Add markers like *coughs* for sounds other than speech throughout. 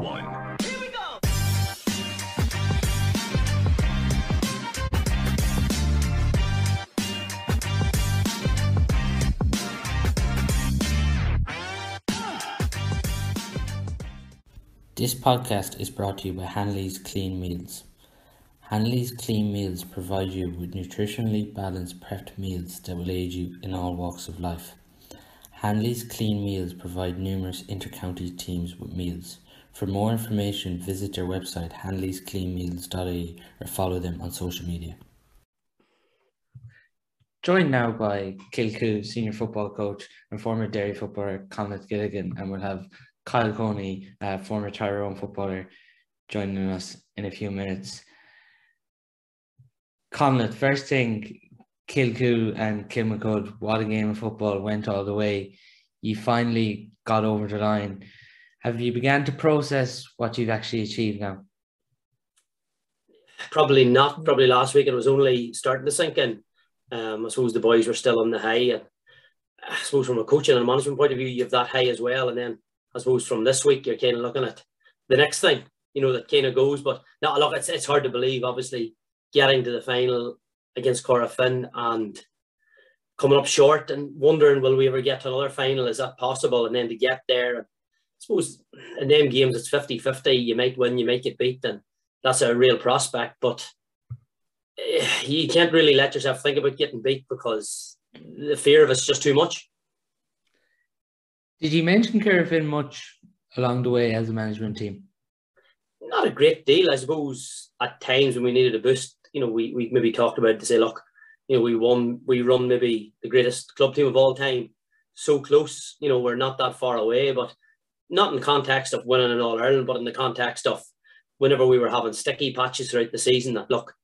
one. Here we go! This podcast is brought to you by Hanley's Clean Meals. Hanley's Clean Meals provide you with nutritionally balanced prepped meals that will aid you in all walks of life. Hanley's Clean Meals provide numerous inter-county teams with meals. For more information, visit their website hanleyscleanmeals.ie or follow them on social media. Joined now by Kilcoo senior football coach and former Derry footballer Conleith Gilligan, and we'll have Kyle Coney, uh, former Tyrone footballer, joining us in a few minutes. Conleith, first thing, Kilcoo and Kilmacud, what a game of football, went all the way. You finally got over the line. Have you began to process what you've actually achieved now? Probably not. Probably last week it was only starting to sink in. Um, I suppose the boys were still on the high. And I suppose from a coaching and management point of view, you have that high as well. And then I suppose from this week, you're kind of looking at the next thing, you know, that kind of goes. But now, look, it's, it's hard to believe, obviously, getting to the final against Corofin and coming up short and wondering, will we ever get to another final? Is that possible? And then to get there, suppose in them games, it's 50 50. You might win, you might get beat, and that's a real prospect. But eh, you can't really let yourself think about getting beat because the fear of it's just too much. Did you mention Corofin much along the way as a management team? Not a great deal, I suppose. At times when we needed a boost, you know, we, we maybe talked about to say, look, you know, we won, we run maybe the greatest club team of all time, so close. You know, we're not that far away, but not in context of winning an All Ireland, but in the context of whenever we were having sticky patches throughout the season. That look,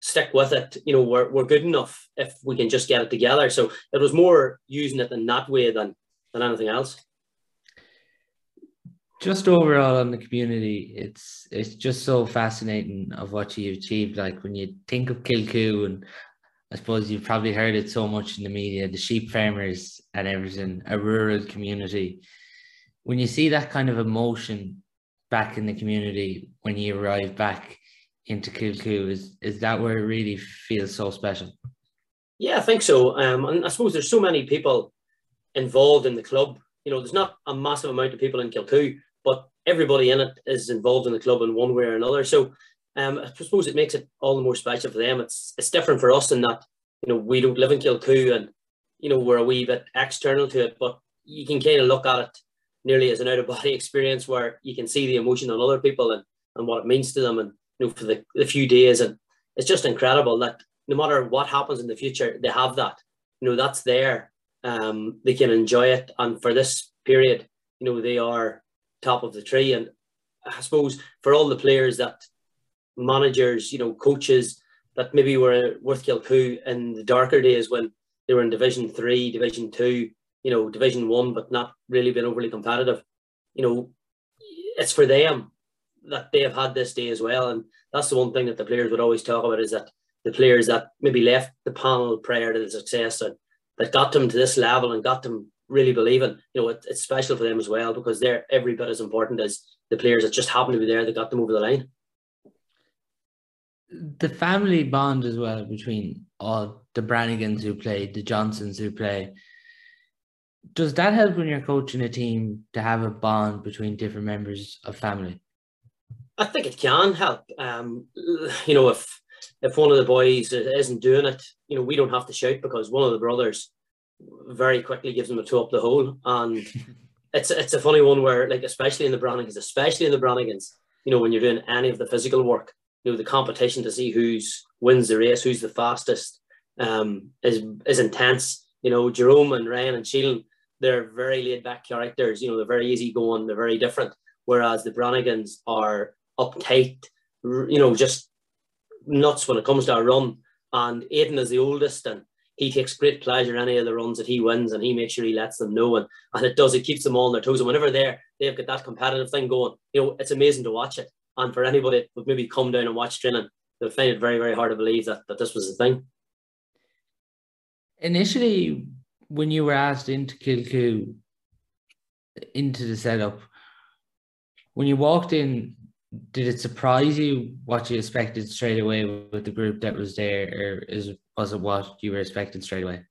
stick with it. You know, we're we're good enough if we can just get it together. So it was more using it in that way than than anything else just overall on the community, it's it's just so fascinating of what you achieved. Like when you think of Kilcoo, and I suppose you've probably heard it so much in the media, the sheep farmers and everything, a rural community. When you see that kind of emotion back in the community when you arrive back into Kilcoo, is is that where it really feels so special? Yeah, I think so. Um, and I suppose there's so many people involved in the club. You know, there's not a massive amount of people in Kilcoo, but everybody in it is involved in the club in one way or another. So um, I suppose it makes it all the more special for them. It's it's different for us in that you know we don't live in Kilcoo and you know we're a wee bit external to it, but you can kind of look at it nearly as an out of body *laughs* experience where you can see the emotion on other people and, and what it means to them and you know for the, the few days. And it's just incredible that no matter what happens in the future they have that. You know that's there. Um they can enjoy it. And for this period you know they are top of the tree. And I suppose for all the players that managers, you know, coaches that maybe were with Kilcoo in the darker days when they were in Division Three, Division Two, you know, Division One, but not really been overly competitive. You know, it's for them that they have had this day as well. And that's the one thing that the players would always talk about is that the players that maybe left the panel prior to the success and that got them to this level and got them really believing. You know, it, it's special for them as well because they're every bit as important as the players that just happened to be there that got them over the line. The family bond as well between all the Branagans who play, the Johnstons who play. Does that help when you're coaching a team to have a bond between different members of family? I think it can help. Um, you know, if if one of the boys isn't doing it, you know, we don't have to shout because one of the brothers very quickly gives them a toe up the hole. And *laughs* it's it's a funny one where, like, especially in the Branagans, especially in the Branagans, you know, when you're doing any of the physical work, you know, the competition to see who's wins the race, who's the fastest, um, is is intense. You know, Jerome and Ryan and Shealan, they're very laid back characters. You know, they're very easy going. They're very different. Whereas the Branagans are uptight. You know, just nuts when it comes to a run. And Aidan is the oldest, and he takes great pleasure in any of the runs that he wins and he makes sure he lets them know and, and it does it keeps them all on their toes and whenever they're they've got that competitive thing going you know it's amazing to watch it and for anybody that would maybe come down and watch training they'll find it very very hard to believe that, that this was the thing initially when you were asked into Kilcoo into the setup when you walked in, did it surprise you what you expected straight away with the group that was there, or is was it what you were expecting straight away?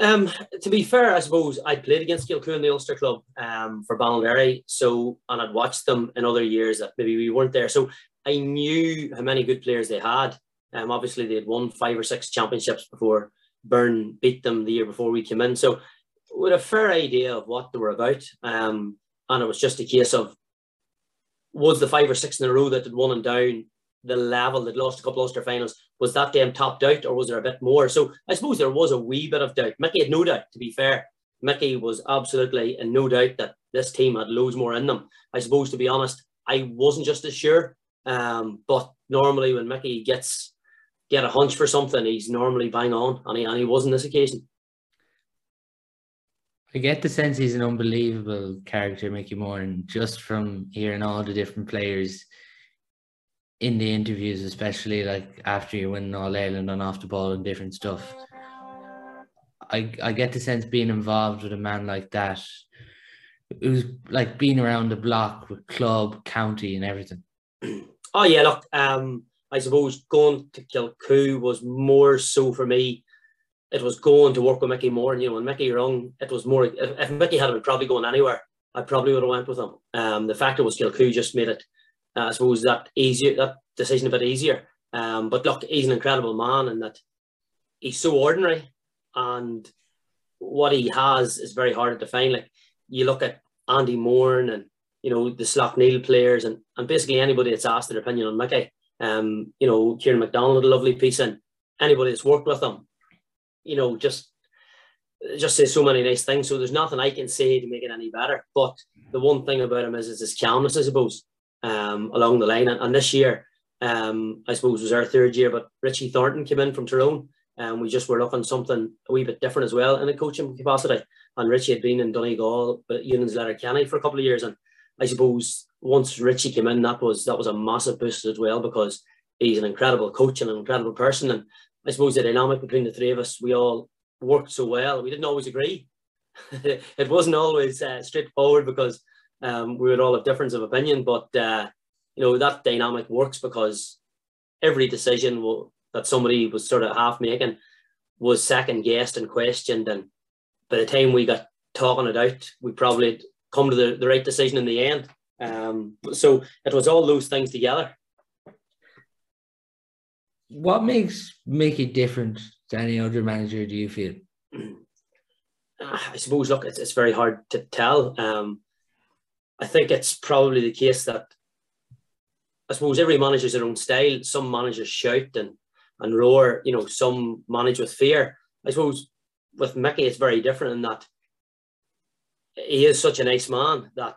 Um, to be fair, I suppose I played against Kilcoo in the Ulster Club um, for Ballinderry, so and I'd watched them in other years that maybe we weren't there. So I knew how many good players they had. Um, obviously they had won five or six championships before Burren beat them the year before we came in. So with a fair idea of what they were about. Um, and it was just a case of was the five or six in a row that had won and down the level that lost a couple of Ulster finals, was that them topped out or was there a bit more? So I suppose there was a wee bit of doubt. Mickey had no doubt, to be fair. Mickey was absolutely in no doubt that this team had loads more in them. I suppose, to be honest, I wasn't just as sure. Um, but normally when Mickey gets get a hunch for something, he's normally bang on, and he, and he was on this occasion. I get the sense he's an unbelievable character, Mickey Moran, just from hearing all the different players in the interviews, especially like after you win All Ireland and off the ball and different stuff. I I get the sense being involved with a man like that, who's like being around the block with club, county, and everything. *clears throat* Oh yeah, look, um, I suppose going to Kilcoo was more so for me. It was going to work with Mickey Moran, and You know, when Mickey rung, it was more. If, if Mickey had been probably going anywhere, I probably would have went with him. Um, the fact it was Kilcoo just made it uh, I suppose that easier that decision a bit easier. Um, but look, he's an incredible man, and that he's so ordinary, and what he has is very hard to define. Like you look at Andy Moore and you know the Slaughtneil players, and and basically anybody that's asked their opinion on Mickey. Um, you know, Kieran McDonald, a lovely piece, and anybody that's worked with him, you know, just just say so many nice things. So there's nothing I can say to make it any better. But the one thing about him is, is his calmness, I suppose um, along the line. And, and this year, um, I suppose was our third year, but Richie Thornton came in from Tyrone and we just were looking something a wee bit different as well in a coaching capacity. And Richie had been in Donegal, but Unions Letterkenny for a couple of years. And I suppose once Richie came in, that was that was a massive boost as well because he's an incredible coach and an incredible person. And I suppose the dynamic between the three of us, we all worked so well. We didn't always agree. *laughs* it wasn't always uh, straightforward because um, we would all have difference of opinion, but uh, you know that dynamic works because every decision will, that somebody was sort of half making was second guessed and questioned, and by the time we got talking it out, we probably come to the, the right decision in the end. Um, so it was all those things together. What makes Mickey different to any other manager? Do you feel? *clears throat* I suppose. Look, it's, it's very hard to tell. Um, I think it's probably the case that I suppose every manager's their own style. Some managers shout and and roar, you know, some manage with fear. I suppose with Mickey, it's very different in that he is such a nice man that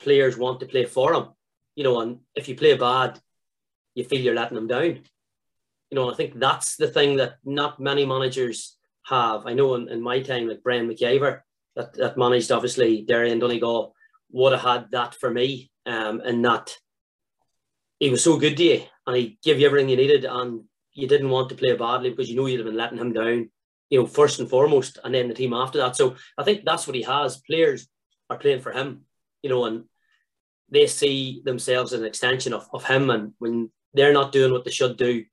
players want to play for him. You know, and if you play bad, you feel you're letting them down. You know, I think that's the thing that not many managers have. I know in, in my time, like Brian McIver, that, that managed obviously Derry and Donegal, would have had that for me. Um, and that he was so good to you and he gave you everything you needed and you didn't want to play badly because you know you'd have been letting him down, you know, first and foremost, and then the team after that. So I think that's what he has. Players are playing for him, you know, and they see themselves as an extension of, of him. And when they're not doing what they should do,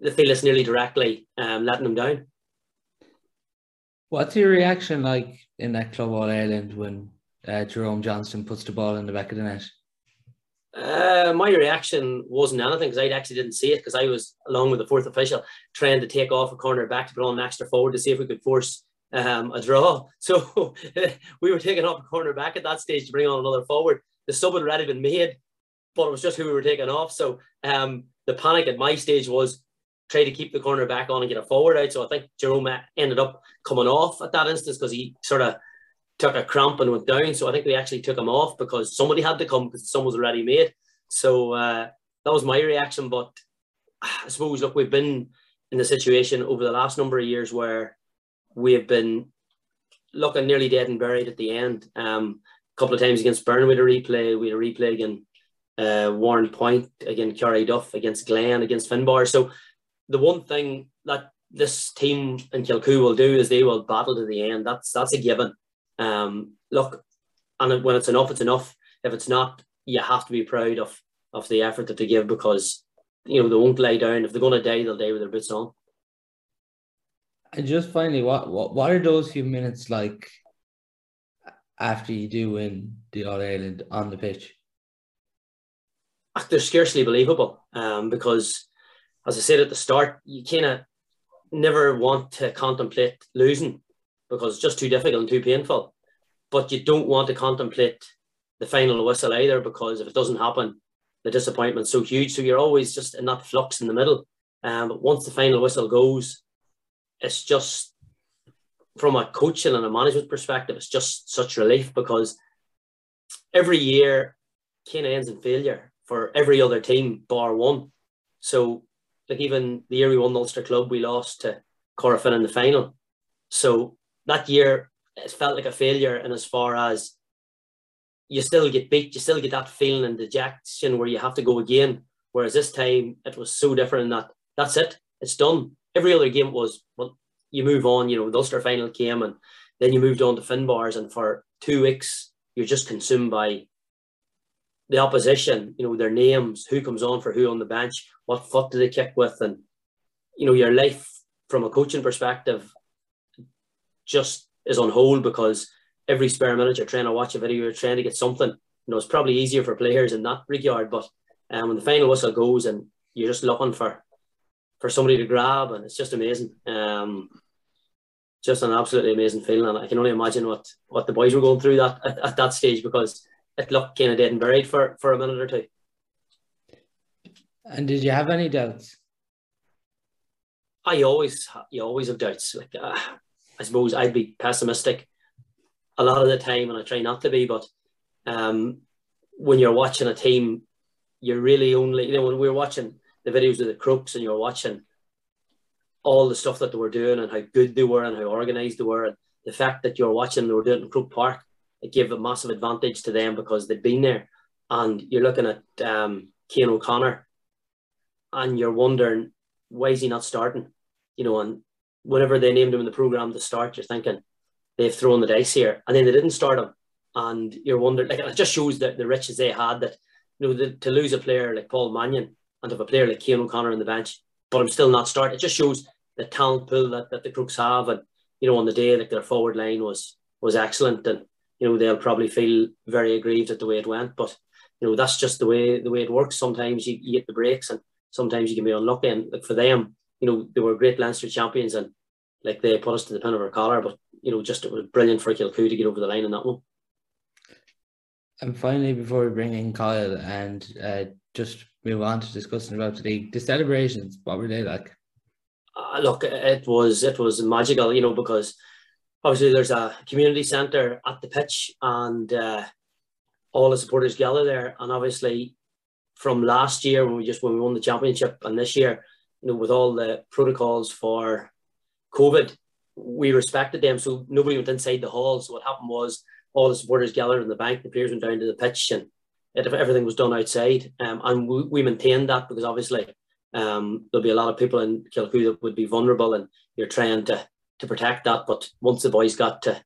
they feel it's nearly directly um, letting them down. What's your reaction like in that club all Ireland when uh, Jerome Johnston puts the ball in the back of the net? Uh, my reaction wasn't anything because I actually didn't see it because I was along with the fourth official trying to take off a corner back to put on an extra forward to see if we could force um, a draw. *laughs* So we were taking off a corner back at that stage to bring on another forward. The sub had already been made, but it was just who we were taking off. So um, the panic at my stage was try to keep the corner back on and get a forward out. So I think Jerome ended up coming off at that instance because he sort of took a cramp and went down. So I think we actually took him off because somebody had to come because some was already made. So uh, that was my reaction. But I suppose, look, we've been in the situation over the last number of years where we have been looking nearly dead and buried at the end. Um, a couple of times against Burren, we had a replay. We had a replay against uh, Warrenpoint, against Carryduff, against Glen, against Finbar. So the one thing that this team in Kilcoo will do is they will battle to the end. That's that's a given. Um, look, and when it's enough, it's enough. If it's not, you have to be proud of of the effort that they give because you know they won't lie down. If they're going to die, they'll die with their boots on. And just finally, what what what are those few minutes like after you do win the All Ireland on the pitch? They're scarcely believable um, because, as I said at the start, you kind of never want to contemplate losing because it's just too difficult and too painful. But you don't want to contemplate the final whistle either because if it doesn't happen, the disappointment's so huge. So you're always just in that flux in the middle. Um, but once the final whistle goes, it's just from a coaching and a management perspective, it's just such relief because every year of ends in failure for every other team bar one. So like even the year we won Ulster Club, we lost to Corofin in the final. So that year it felt like a failure and as far as you still get beat, you still get that feeling and dejection where you have to go again. Whereas this time it was so different that that's it, it's done. Every other game was well, you move on, you know, the Ulster final came and then you moved on to Finbars and for two weeks you're just consumed by the opposition, you know, their names, who comes on for who on the bench, what foot do they kick with, and you know, your life from a coaching perspective just is on hold because every spare minute you're trying to watch a video, you're trying to get something. You know, it's probably easier for players in that regard, but um, when the final whistle goes and you're just looking for for somebody to grab, and it's just amazing. Um, just an absolutely amazing feeling, and I can only imagine what what the boys were going through that at, at that stage because it looked kind of dead and buried for for a minute or two. And did you have any doubts? I always you always have doubts. Like uh, I suppose I'd be pessimistic a lot of the time, and I try not to be. But um, when you're watching a team, you're really only you know when we are watching the videos of the Crokes and you're watching all the stuff that they were doing and how good they were and how organised they were, and the fact that you're watching they were doing it in Croke Park, it gave a massive advantage to them because they'd been there. And you're looking at um, Cian O'Connor, and you're wondering why is he not starting? You know, and whenever they named him in the program to start, you're thinking they've thrown the dice here, and then they didn't start him, and you're wondering like it just shows that the riches they had that you know the, to lose a player like Paul Mannion and have a player like Cian O'Connor on the bench, but I'm still not starting. It just shows the talent pool that, that the Crokes have, and you know on the day like their forward line was was excellent, and you know they'll probably feel very aggrieved at the way it went, but you know that's just the way the way it works. Sometimes you, you get the breaks, and sometimes you can be unlucky. And like for them, you know they were great Leinster champions, and like they put us to the pin of our collar, but you know just it was brilliant for Kilcoo to get over the line in that one. And finally, before we bring in Kyle and uh, just move on to discussing about the league, the celebrations, what were they like? Uh, look, it was it was magical, you know, because obviously there's a community centre at the pitch, and uh, all the supporters gather there. And obviously, from last year when we just when we won the championship, and this year, you know, with all the protocols for COVID, we respected them, so nobody went inside the hall. So what happened was all the supporters gathered in the bank, the players went down to the pitch, and it, everything was done outside. Um, and we, we maintained that because obviously um, there'll be a lot of people in Kilcoo that would be vulnerable, and you're trying to to protect that. But once the boys got to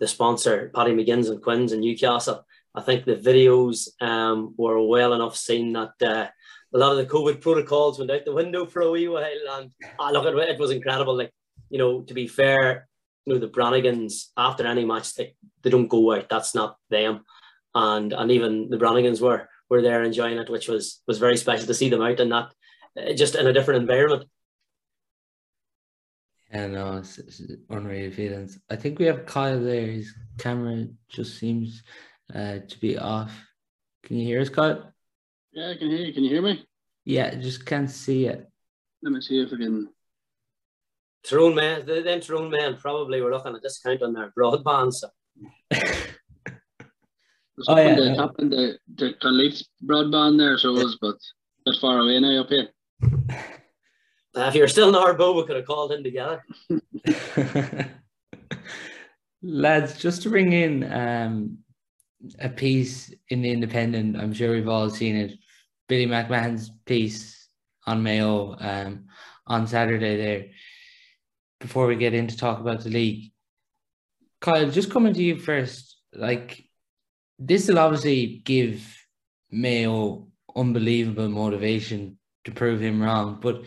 the sponsor, Paddy McGuinn's and Quinn's in Newcastle, I think the videos um, were well enough seen that uh, a lot of the COVID protocols went out the window for a wee while. And ah, look, it, it was incredible. Like, you know, to be fair, you know, the Branagans, after any match, they, they don't go out. That's not them. And and even the Branagans were were there enjoying it, which was was very special to see them out and that uh, just in a different environment. Yeah, no, it's, it's unreal feelings. I think we have Kyle there. His camera just seems uh, to be off. Can you hear us, Kyle? Yeah, I can hear you. Can you hear me? Yeah, just can't see it. Let me see if I can. Tyrone men, them Tyrone men probably were looking at discount on their broadband. So. *laughs* oh, yeah, the, top in the, the Leafs broadband there, so it was, but bit far away now up here. Uh, *laughs* if you're still in Arbo, we could have called in together. *laughs* Lads, just to bring in um, a piece in the Independent, I'm sure we've all seen it. Billy McMahon's piece on Mayo um, on Saturday there. Before we get into talk about the league, Kyle, just coming to you first, like this will obviously give Mayo unbelievable motivation to prove him wrong. But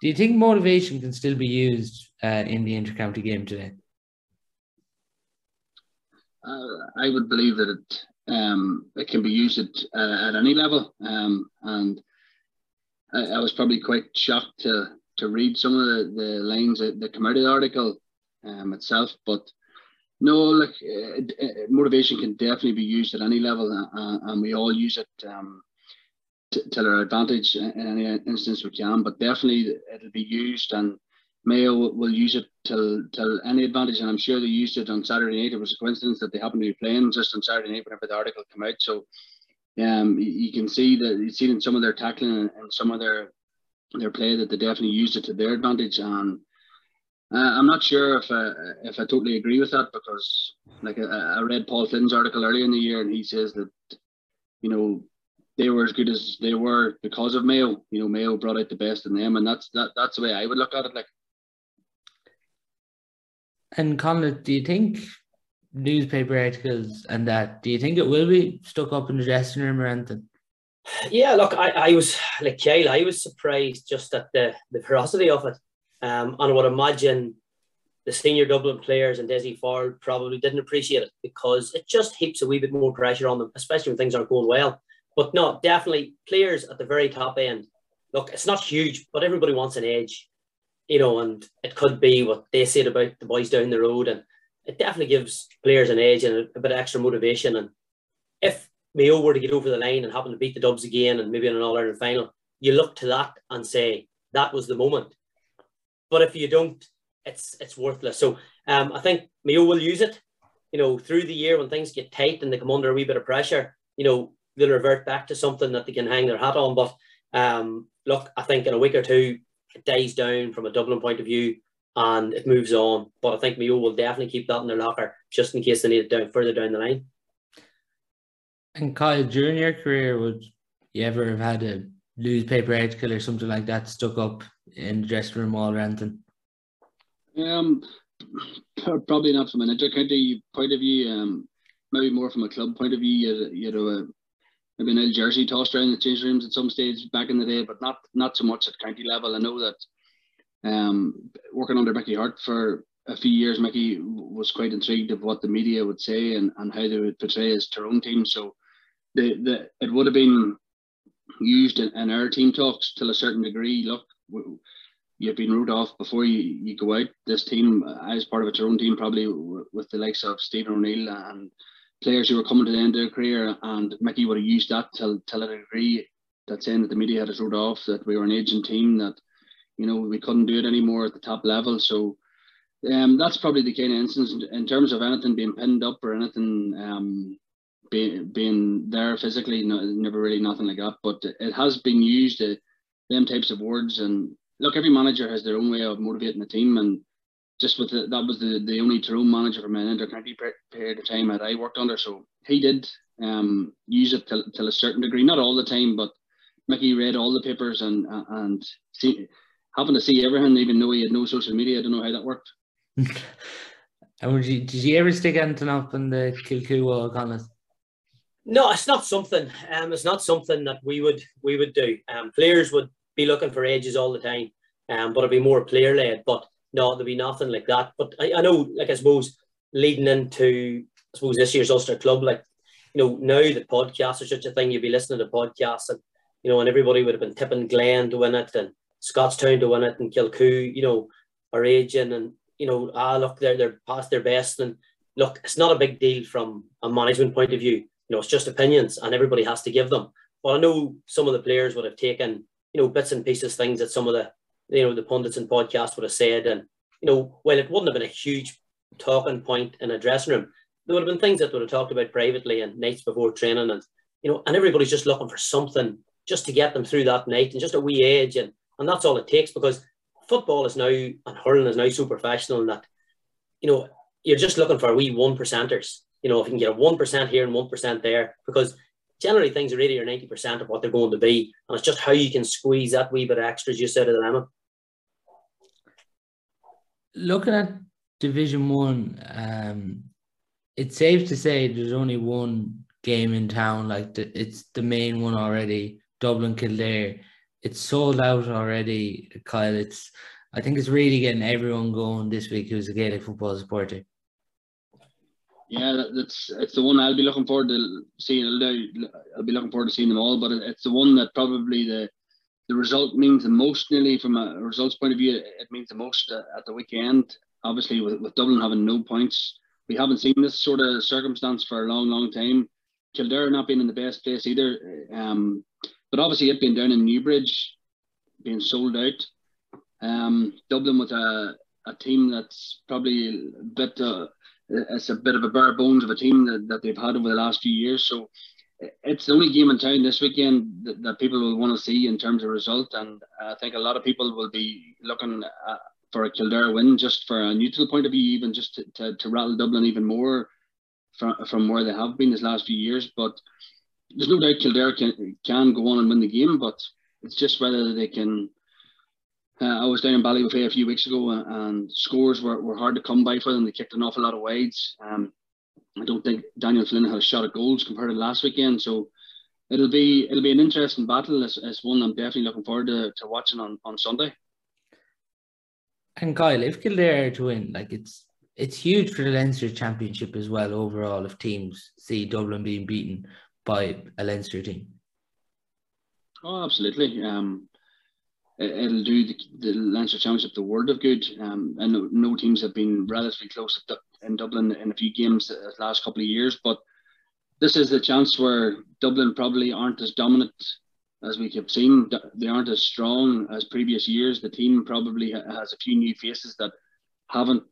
do you think motivation can still be used uh, in the intercounty game today? Uh, I would believe that it um, it can be used at, uh, at any level, um, and I, I, was probably quite shocked to to read some of the, the lines of the article um, itself. But no, like uh, motivation can definitely be used at any level, uh, and we all use it um, to, to our advantage in any instance we can. But definitely, it'll be used, and Mayo will use it till till any advantage. And I'm sure they used it on Saturday night. It was a coincidence that they happened to be playing just on Saturday night whenever the article came out. So, um, you can see that you see in some of their tackling and some of their their play that they definitely used it to their advantage. And uh, I'm not sure if I, if I totally agree with that because, like, I, I read Paul Flynn's article earlier in the year, and he says that, you know, they were as good as they were because of Mayo. You know, Mayo brought out the best in them, and that's that. That's the way I would look at it. Like, and Conlon, do you think newspaper articles and that? Do you think it will be stuck up in the dressing room or anything? Yeah, look, I, I was like Kyle, I was surprised just at the the ferocity of it. Um, and I would imagine the senior Dublin players and Dessie Farrell probably didn't appreciate it because it just heaps a wee bit more pressure on them, especially when things aren't going well. But no, definitely players at the very top end. Look, it's not huge, but everybody wants an edge, you know, and it could be what they said about the boys down the road. And it definitely gives players an edge and a, a bit of extra motivation. And if Mayo were to get over the line and happen to beat the Dubs again and maybe in an All Ireland final, you look to that and say, that was the moment. But if you don't, it's it's worthless. So um, I think Mayo will use it, you know, through the year when things get tight and they come under a wee bit of pressure, you know, they'll revert back to something that they can hang their hat on. But um, look, I think in a week or two, it dies down from a Dublin point of view and it moves on. But I think Mayo will definitely keep that in their locker just in case they need it down further down the line. And Kyle, during your career, would you ever have had a newspaper article or something like that stuck up in the dressing room wall or anything? Um, probably not from an intercounty point of view. Um, maybe more from a club point of view. You, you know, uh, maybe an old jersey tossed around the change rooms at some stage back in the day, but not not so much at county level. I know that um, working under Mickey Harte for a few years, Mickey was quite intrigued of what the media would say and, and how they would portray his Tyrone team. So the, the it would have been used in, in our team talks till a certain degree. Look, you've been ruled off before you, you go out. This team, as part of its own team, probably with the likes of Stephen O'Neill and players who were coming to the end of their career, and Mickey would have used that till till a degree that saying that the media had us ruled off, that we were an aging team, that you know we couldn't do it anymore at the top level. So um, that's probably the kind of instance in terms of anything being pinned up or anything um, being being there physically. No, never really nothing like that, but it has been used. Uh, them types of words and look, every manager has their own way of motivating the team, and just with the, that was the, the only Tyrone manager from an intercounty period of time that I worked under. So he did um, use it till, till a certain degree, not all the time, but Mickey read all the papers and and see, having to see everything, even though he had no social media. I don't know how that worked. *laughs* and would you, did you ever stick anything up in the Kilcoo wall, Conlon? No, it's not something. Um, it's not something that we would we would do. Um, players would be looking for edges all the time, um, but it'll be more player led. But no, there'll be nothing like that. But I, I know, like I suppose, leading into I suppose this year's Ulster Club, like you know, now the podcasts are such a thing, you'd be listening to podcasts, and you know, and everybody would have been tipping Glen to win it and Scottstown to win it and Kilcoo, you know, are aging and you know, ah, look, they're they're past their best, and look, it's not a big deal from a management point of view you know, it's just opinions and everybody has to give them. But I know some of the players would have taken, you know, bits and pieces, things that some of the, you know, the pundits and podcasts would have said. And, you know, well, it wouldn't have been a huge talking point in a dressing room. There would have been things that would have talked about privately and nights before training. And, you know, and everybody's just looking for something just to get them through that night and just a wee edge. And, and that's all it takes because football is now, and hurling is now so professional that, you know, you're just looking for a wee one percenters you know, if you can get a 1% here and 1% there, because generally things are 80 or 90% of what they're going to be. And it's just how you can squeeze that wee bit of extras you said of the lemon. Looking at Division One, um, it's safe to say there's only one game in town. Like the, it's the main one already. Dublin Kildare. It's sold out already, Kyle. It's I think it's really getting everyone going this week who's a Gaelic football supporter. Yeah, that's it's the one I'll be looking forward to seeing. I'll be looking forward to seeing them all, but it's the one that probably the the result means the most. Nearly from a results point of view, it means the most at the weekend. Obviously, with, with Dublin having no points, we haven't seen this sort of circumstance for a long, long time. Kildare not being in the best place either. Um, but obviously it being down in Newbridge, being sold out. Um, Dublin with a, a team that's probably a bit uh, it's a bit of a bare bones of a team that, that they've had over the last few years. So it's the only game in town this weekend that, that people will want to see in terms of result, and I think a lot of people will be looking at, for a Kildare win just for a neutral point of view, even just to, to, to rattle Dublin even more from, from where they have been this last few years. But there's no doubt Kildare can, can go on and win the game, but it's just whether they can. Uh, I was down in Ballybofey a few weeks ago, uh, and scores were, were hard to come by for them. They kicked an awful lot of wides. Um, I don't think Daniel Flynn had a shot at goals compared to last weekend, so it'll be it'll be an interesting battle. It's, it's one I'm definitely looking forward to, to watching on, on Sunday. And Kyle, if Kildare to win, like it's it's huge for the Leinster Championship as well overall. If teams see Dublin being beaten by a Leinster team. Oh, absolutely. Um, it, will do the, the Leinster Championship the world of good. Um, and no, no teams have been relatively close in Dublin in a few games the last couple of years, but this is the chance where Dublin probably aren't as dominant as we have seen. They aren't as strong as previous years. The team probably has a few new faces that haven't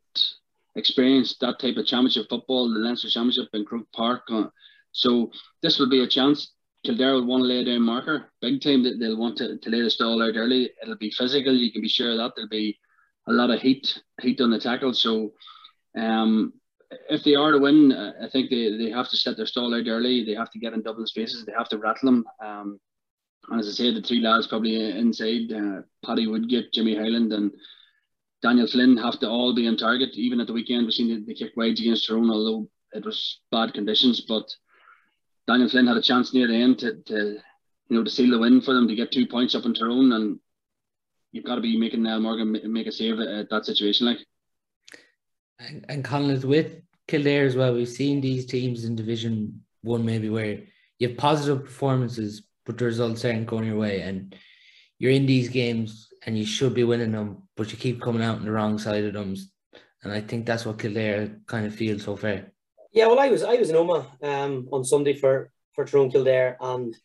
experienced that type of championship football, the Leinster Championship in Croke Park. Uh, so this will be a chance. Kildare will want to lay down marker big time. That they'll want to, to lay the stall out early. It'll be physical. You can be sure of that there'll be a lot of heat heat on the tackle. So um, if they are to win, uh, I think they, they have to set their stall out early. They have to get in Dublin's faces. They have to rattle them. Um, and as I said, the three lads probably inside uh, Paddy Woodgate, Jimmy Hyland, and Daniel Flynn have to all be on target. Even at the weekend, we've seen the, kick wides against Tyrone, although it was bad conditions. But Daniel Flynn had a chance near the end to, to you know to seal the win for them to get two points up in Tyrone, and you've got to be making Niall Morgan make a save at that situation, like. And, and Conlon, with Kildare as well, we've seen these teams in Division One maybe where you have positive performances, but the results aren't going your way, and you're in these games and you should be winning them, but you keep coming out on the wrong side of them. And I think that's what Kildare kind of feels so far. Yeah, well, I was I was in Omagh um, on Sunday for for Tyrone Kildare, and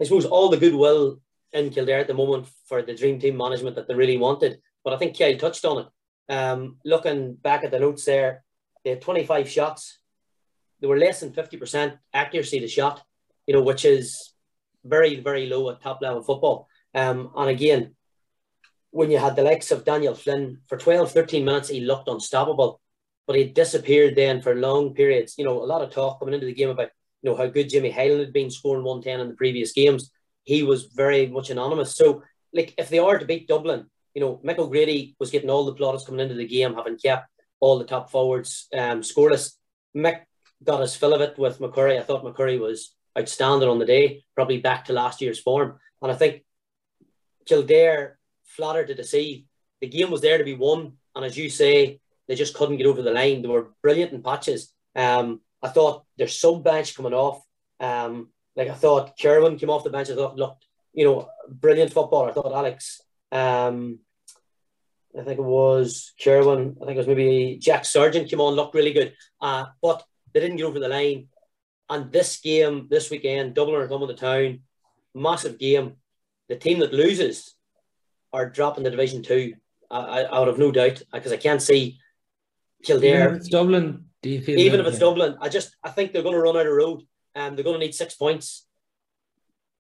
I suppose all the goodwill in Kildare at the moment for the dream team management that they really wanted. But I think Kyle touched on it. Um, looking back at the notes there, they had 25 shots. They were less than 50% accuracy to shot, you know, which is very, very low at top level football. Um, and again, when you had the likes of Daniel Flynn for 12, 13 minutes, he looked unstoppable, but he disappeared then for long periods. You know, a lot of talk coming into the game about, you know, how good Jimmy Hyland had been scoring 110 in the previous games. He was very much anonymous. So, like, if they are to beat Dublin, you know, Mick O'Grady was getting all the plaudits coming into the game, having kept all the top forwards um, scoreless. Mick got his fill of it with McCurry. I thought McCurry was outstanding on the day, probably back to last year's form. And I think Kildare flattered to deceive. The game was there to be won, and as you say, they just couldn't get over the line. They were brilliant in patches. Um, I thought their sub bench coming off. Um, like I thought Kerwin came off the bench. I thought looked, you know, brilliant footballer. I thought Alex. Um, I think it was Kerwin. I think it was maybe Jack Sargent came on, looked really good. Uh, but they didn't get over the line. And this game, this weekend, Dublin are coming to town. Massive game. The team that loses are dropping the Division Two. I, I, would have no doubt because I can't see Kildare. Even if it's Dublin, do you feel? Even if it's Dublin, I just I think they're going to run out of road, and um, they're going to need six points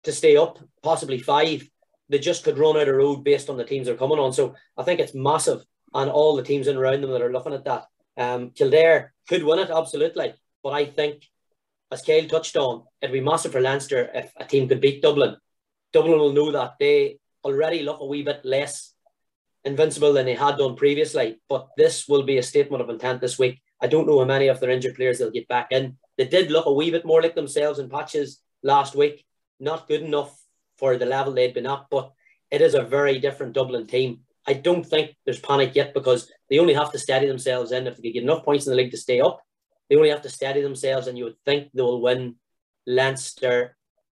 to stay up, possibly five. They just could run out of road based on the teams they're coming on. So I think it's massive, and all the teams in around them that are looking at that. Um, Kildare could win it absolutely, but I think, as Kyle touched on, it'd be massive for Leinster if a team could beat Dublin. Dublin will know that they already look a wee bit less invincible than they had done previously. But this will be a statement of intent this week. I don't know how many of their injured players they'll get back in. They did look a wee bit more like themselves in patches last week. Not good enough for the level they'd been at, but it is a very different Dublin team. I don't think there's panic yet because they only have to steady themselves in. If they get enough points in the league to stay up, they only have to steady themselves, and you would think they will win Leinster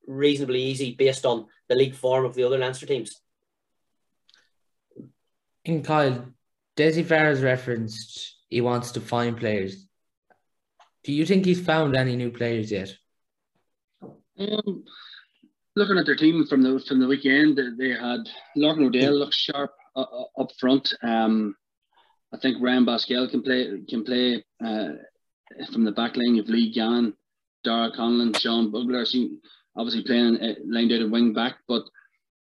reasonably easy based on the league form of the other Leinster teams. In Kyle, Dessie Farrell's referenced he wants to find players. Do you think he's found any new players yet? Um, looking at their team from the from the weekend, they had Lorcan O'Dell looks sharp uh, uh, up front. Um, I think Ryan Basquel can play can play uh, from the back line of Lee Gann, Dara Conlon, Sean Bugler. See, obviously playing uh, lined out at wing back, but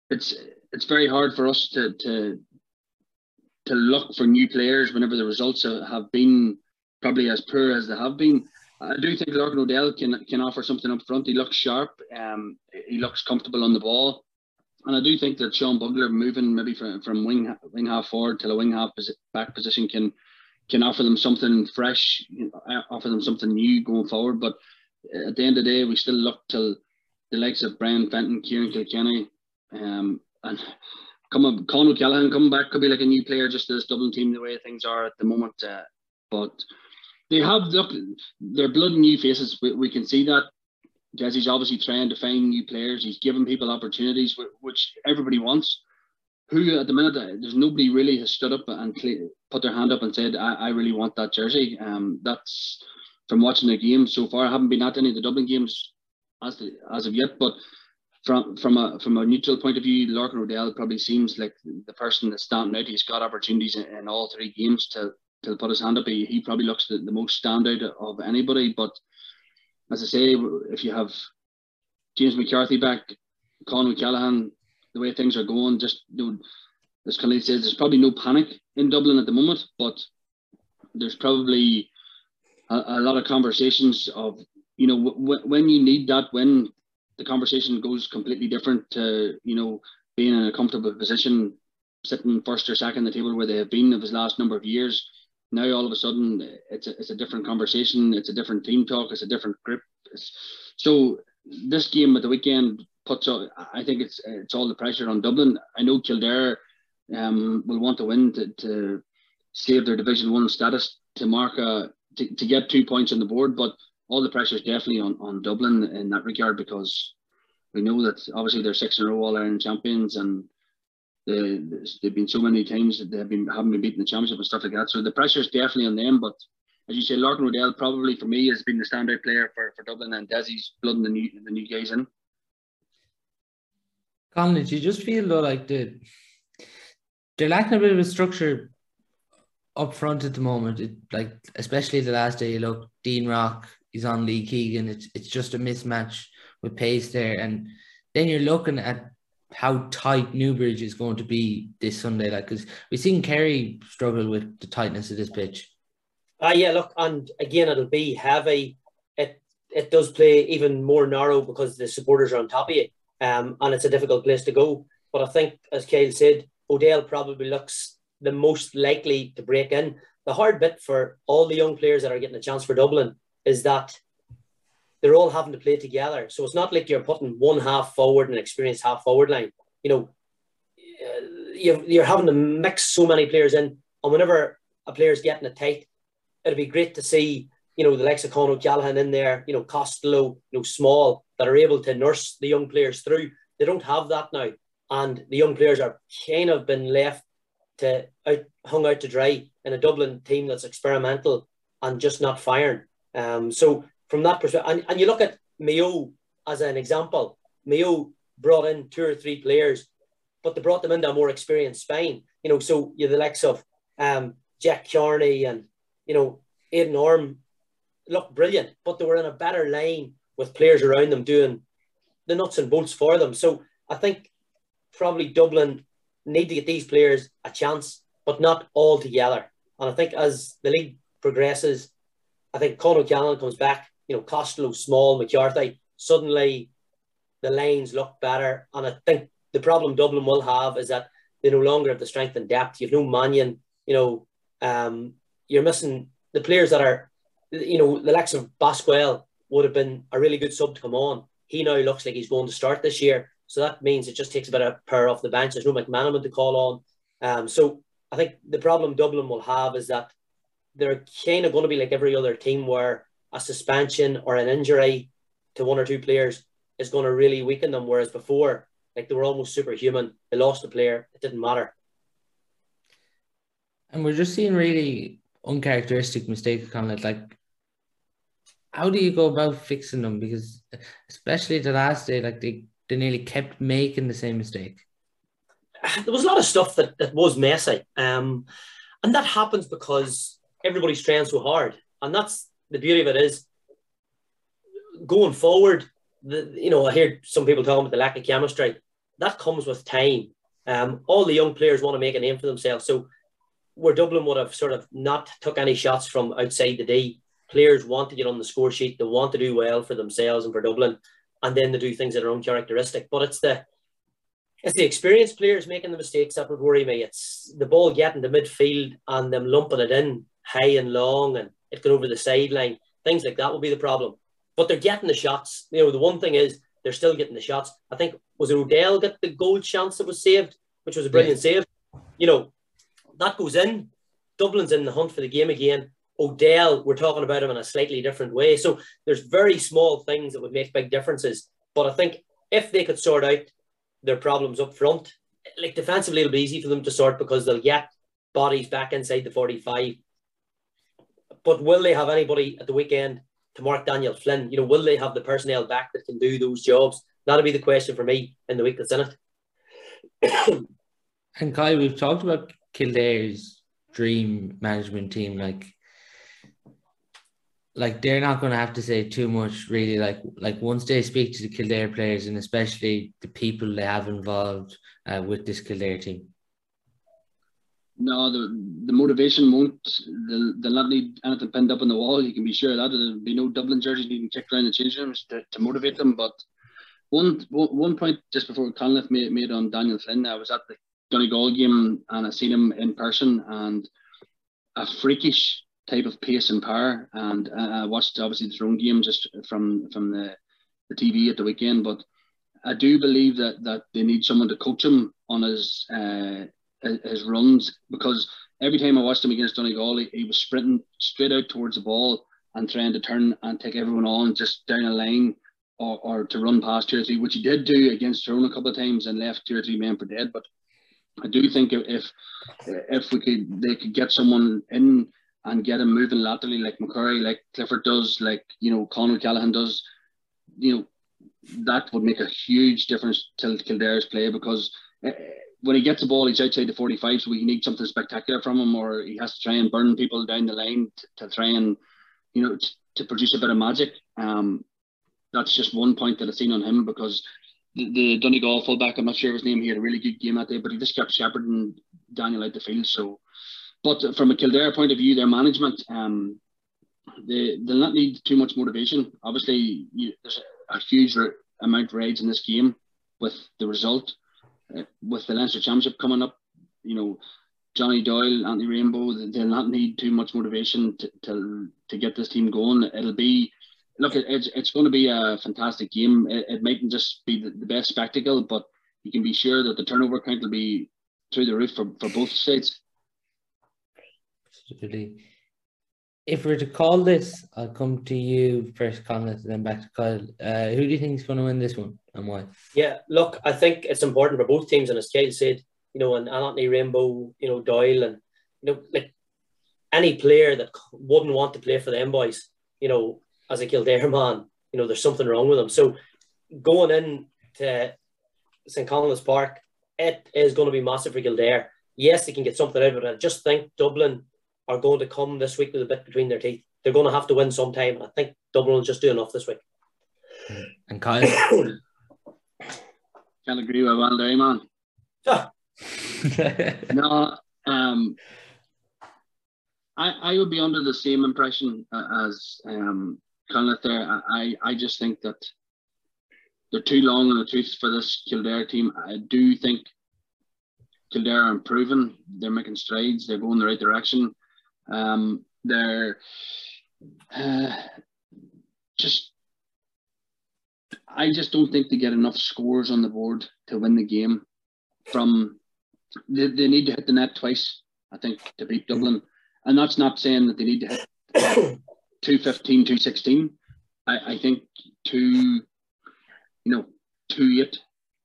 it's it's very hard for us to to to look for new players whenever the results have been probably as poor as they have been. I do think Lorcan O'Dell can can offer something up front. He looks sharp. Um, he looks comfortable on the ball, and I do think that Sean Bugler moving maybe from, from wing wing half forward to a wing half back position can can offer them something fresh, offer them something new going forward. But at the end of the day, we still look till the likes of Brian Fenton, Kieran Kilkenny, um, and come up, Con O'Callaghan coming back could be like a new player just to this Dublin team the way things are at the moment. Uh, but they have look their blood new faces. We, we can see that. Dessie's obviously trying to find new players. He's giving people opportunities, which everybody wants. Who at the minute there's nobody really has stood up and put their hand up and said, "I, I really want that jersey." Um, that's from watching the games so far. I haven't been at any of the Dublin games as the, as of yet, but from from a from a neutral point of view, Lorcan O'Dell probably seems like the person that's standing out. He's got opportunities in, in all three games to to put his hand up. He, he probably looks the, the most standout of anybody. But as I say, if you have James McCarthy back, Con O'Callaghan, the way things are going, just you know, as Khalid says, there's probably no panic in Dublin at the moment, but there's probably a, a lot of conversations of you know w- when you need that when the conversation goes completely different to you know being in a comfortable position sitting first or second the table where they have been of his last number of years. Now all of a sudden it's a, it's a different conversation it's a different team talk it's a different grip. It's, so this game at the weekend puts I think it's it's all the pressure on Dublin. I know Kildare um, will want to win to, to save their division one status to mark a to, to get two points on the board but all the pressure is definitely on, on Dublin in that regard because we know that obviously they're six in a row All Ireland champions and they, they've been so many times that they've been haven't been beaten the championship and stuff like that. So the pressure is definitely on them. But as you say, Lorcan O'Dell probably for me has been the standout player for, for Dublin and Dessie's blooding the new the new guys in. Colin, did you just feel though like the they're lacking a bit of a structure up front at the moment? It, like especially the last day, you look Dean Rock, he's on Lee Keegan. It's it's just a mismatch with pace there, and then you're looking at how tight Newbridge is going to be this Sunday. Like, because we've seen Kerry struggle with the tightness of this pitch. Ah, uh, yeah. Look, and again, it'll be heavy. It it does play even more narrow because the supporters are on top of you, um, and it's a difficult place to go. But I think, as Kyle said, O'Dell probably looks the most likely to break in. The hard bit for all the young players that are getting a chance for Dublin is that they're all having to play together. So it's not like you're putting one half forward and experienced half forward line. You know, uh, you're having to mix so many players in, and whenever a player's getting it tight, it'd be great to see you know the likes of Con O'Callaghan in there, you know Costello, you know Small that are able to nurse the young players through. They don't have that now, and the young players are kind of been left to out, hung out to dry in a Dublin team that's experimental and just not firing. Um, so from that perspective, and, and you look at Mayo as an example, Mayo brought in two or three players, but they brought them into a more experienced spine. You know, so you're the likes of um, Jack Carney and you know Aidan Orme looked brilliant, but they were in a better line with players around them doing the nuts and bolts for them. So I think probably Dublin need to get these players a chance, but not all together. And I think as the league progresses, I think Con O'Callaghan comes back, you know, Costello, Small, McCarthy, suddenly the lanes look better. And I think the problem Dublin will have is that they no longer have the strength and depth. You've no Mannion, you know, um, you're missing the players that are, you know, the likes of Basquel, would have been a really good sub to come on. He now looks like he's going to start this year. So that means it just takes a bit of power off the bench. There's no McManamon to call on. Um, so I think the problem Dublin will have is that they're kind of going to be like every other team where a suspension or an injury to one or two players is going to really weaken them. Whereas before, like they were almost superhuman. They lost a player, it didn't matter. And we're just seeing really uncharacteristic mistakes, kind of like how do you go about fixing them? Because especially the last day, like they, they nearly kept making the same mistake. *sighs* There was a lot of stuff that, that was messy. Um, and that happens because everybody's trying so hard. And that's the beauty of it is going forward, the, you know, I hear some people talking about the lack of chemistry. That comes with time. Um, all the young players want to make a name for themselves. So where Dublin would have sort of not took any shots from outside the D, players want to get on the score sheet. They want to do well for themselves and for Dublin, and then they do things that are uncharacteristic. But it's the it's the experienced players making the mistakes that would worry me. It's the ball getting to midfield and them lumping it in high and long and it going over the sideline. Things like that will be the problem but they're getting the shots. You know, the one thing is they're still getting the shots. I think was O'Dell got the goal chance that was saved, which was a brilliant yeah. save. You know, that goes in. Dublin's in the hunt for the game again. O'Dell, we're talking about him in a slightly different way. So there's very small things that would make big differences. But I think if they could sort out their problems up front, like defensively, it'll be easy for them to sort because they'll get bodies back inside the 45. But will they have anybody at the weekend to mark Daniel Flynn? You know, will they have the personnel back that can do those jobs? That'll be the question for me in the week that's in it. *coughs* and Kyle, we've talked about Kildare's dream management team, like like they're not going to have to say too much really like like once they speak to the Kildare players and especially the people they have involved uh, with this Kildare team no, the the motivation won't. They'll, they'll not need anything pinned up on the wall. You can be sure that there'll be no Dublin jerseys needing kicked around the change rooms to, to motivate them. But one one point just before Conleith made, made on Daniel Flynn, I was at the Donegal game and I seen him in person and a freakish type of pace and power. And I watched obviously the Tyrone game just from from the, the TV at the weekend, but I do believe that that they need someone to coach him on his. Uh, his runs because every time I watched him against Donegal, he, he was sprinting straight out towards the ball and trying to turn and take everyone on just down a line or, or to run past two or three, which he did do against Tyrone a couple of times and left two or three men for dead. But I do think if if we could they could get someone in and get him moving laterally like McCurry, like Clifford does, like you know Con O'Callaghan does, you know that would make a huge difference to Kildare's play because eh, when he gets the ball, he's outside the 45, so we need something spectacular from him, or he has to try and burn people down the line to, try and, you know, t- to produce a bit of magic. Um, that's just one point that I've seen on him because the, the Donegal fullback, I'm not sure his name, he had a really good game that day, but he just kept shepherding Daniel out the field. So, but from a Kildare point of view, their management, um, they, they'll not need too much motivation. Obviously, you, there's a, a huge amount of rage in this game with the result with the Leinster Championship coming up, you know, Johnny Doyle, Anthony Rainbow, they'll not need too much motivation to, to, to get this team going. It'll be, look, it's, it's going to be a fantastic game. It, it mightn't just be the, the best spectacle, but you can be sure that the turnover count will be through the roof for, for both sides. Absolutely. If we are to call this, I'll come to you first, Conleith, and then back to Kyle. Uh, who do you think is going to win this one? and why? Yeah, look, I think it's important for both teams, and as Kyle said, you know, and Anthony Rainbow, you know, Doyle, and you know, like any player that wouldn't want to play for them boys, you know, as a Kildare man, you know, there's something wrong with them. So going in to St. Conleth's Park, it is going to be massive for Kildare. Yes, they can get something out of it. I just think Dublin are going to come this week with a bit between their teeth. They're going to have to win sometime. And I think Dublin will just do enough this week. And Kyle? *coughs* Can't agree with Van there, man. *laughs* no, um, I I would be under the same impression as um, Conleith there. I, I just think that they're too long in the tooth for this Kildare team. I do think Kildare are improving. They're making strides. They're going the right direction. Um, they're uh, just I just don't think they get enough scores on the board to win the game. From they, they need to hit the net twice, I think, to beat Dublin. And that's not saying that they need to hit *coughs* 215, 216. I, I think two, you know, two eight,